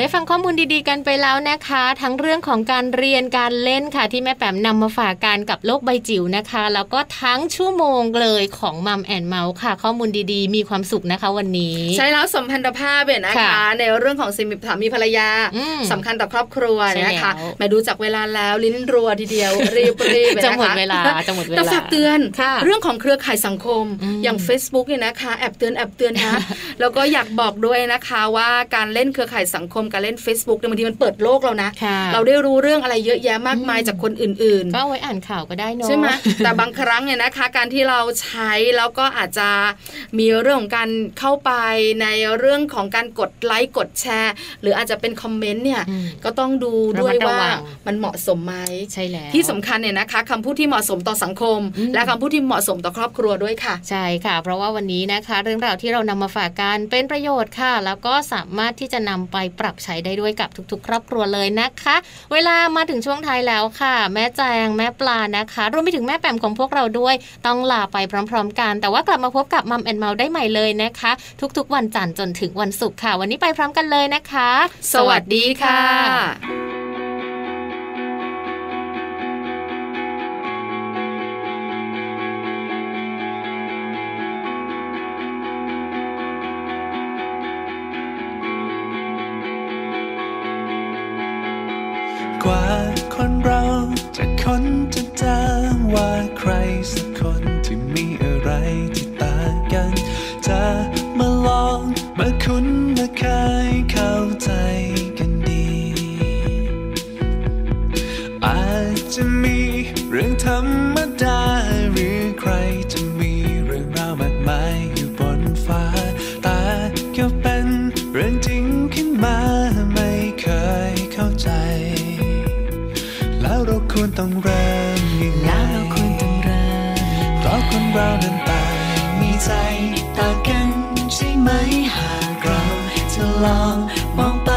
ได้ฟังข้อมูลดีๆกันไปแล้วนะคะ ทั้งเรื่องของการเรียนการเล่นค่ะ ที่แม่แปมนำมาฝากกันกับโลกใบจิ๋วนะคะ แล้วก็ทั้งชั่วโมงเลยของมัมแอนเมาส์ค่ะ ข้อมูลดีๆ มีความสุขนะคะวันนี้ ใช่แล้วสัมพันธภาพเนี่ยนะคะค่ะในเรื่องของสามีสามีภรรยาอืมสำคัญต่อครอบครัวใช่นะคะแล้วแม่ดูจากเวลาแล้วลิ้นรัวทีเดียวรีบรีบจะหมดเวลาจะหมดเวลาแต่ฝากเตือนค่ะเรื่องของเครือข่ายสังคมอืมอย่าง Facebook เนี่ยนะคะแอบเตือนแอบเตือนนะแล้วก็อยากบอกด้วยนะคะว่าการเล่นเครือข่ายสังคมการเล่น Facebook เนี่ยบางทีมันเปิดโลกเรานะค่ะเราได้รู้เรื่องอะไรเยอะแยะมากมายอืมจากคนอื่นๆ ก็เอาไว้อ่านข่าวก็ได้เนอะใช่ไหมแต่บางครั้งเนี่ยนะคะ การที่เราใช้แล้วก็อาจจะมีเรื่องของการเข้าไปในเรื่องของการกดไลค์กดแชร์ หรืออาจจะเป็นคอมเมนต์เนี่ยอืมก็ต้องดูด้วยระมัดระว่าวังมันเหมาะสมไหมใช่แล้วที่สำคัญเนี่ยนะคะคำพูดที่เหมาะสมต่อสังคมอืมและคำพูดที่เหมาะสมต่อครอบครัวด้วยค่ะ ใช่ค่ะ เพราะว่าวันนี้นะคะ เรื่องราวที่เรานำมาฝากกันเป็นประโยชน์ค่ะ แล้วก็สามารถที่จะนำไปปรับใช้ได้ด้วยกับทุก ๆ ครอบครัวเลยนะคะ เวลามาถึงช่วงท้ายแล้วค่ะ แม่แจงแม่ปลานะคะ รวมไปถึงแม่แปมของพวกเราด้วย ต้องลาไปพร้อม ๆ กัน แต่ว่ากลับมาพบกับมัมแอนเมาได้ใหม่เลยนะคะ ทุกๆ วันจันทร์จนถึงวันศุกร์ค่ะ วันนี้ไปพร้อมกันเลยนะคะ สวัสดีค่ะ คนจะเจอว่าใครสักคนที่มีอะไรที่ต่างกัน จะมาลองมาคุ้นมาเคยเข้าใจกันดี อาจจะมีเรื่องทำ ควรต้องเริ่มยังไงแล้วเราควรต้องเริ่มเพราะคนเรานั้นต่างมีใจต่างกันใช่ไหมหากเราจะลองมองไป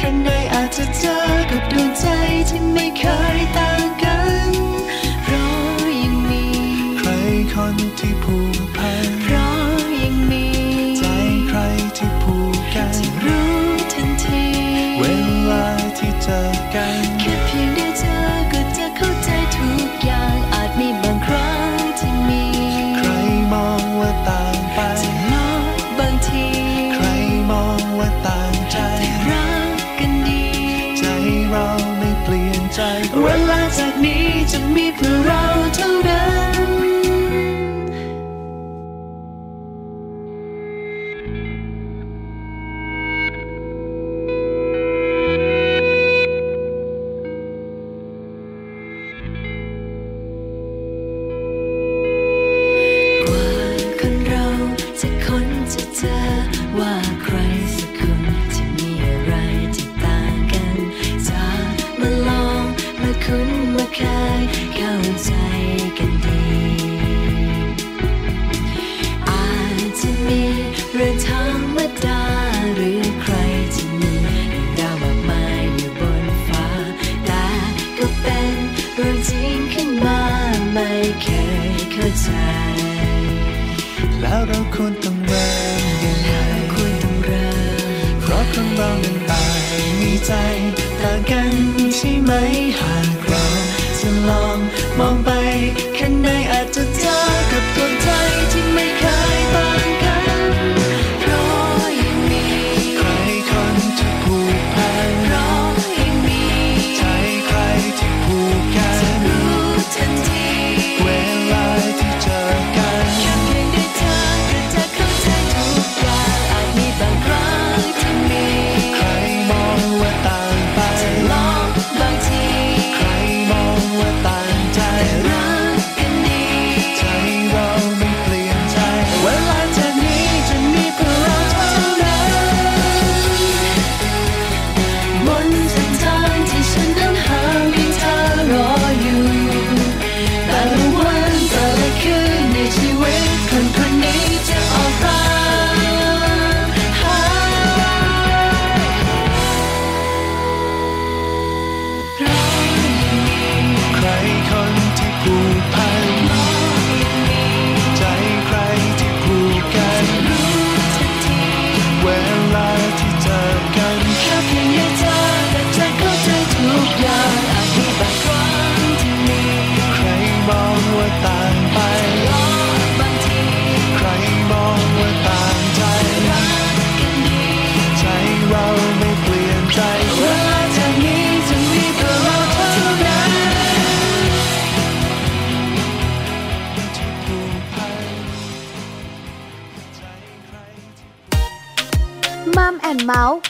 ข้างในอาจจะเจอกับดวงใจที่ไม่เคยต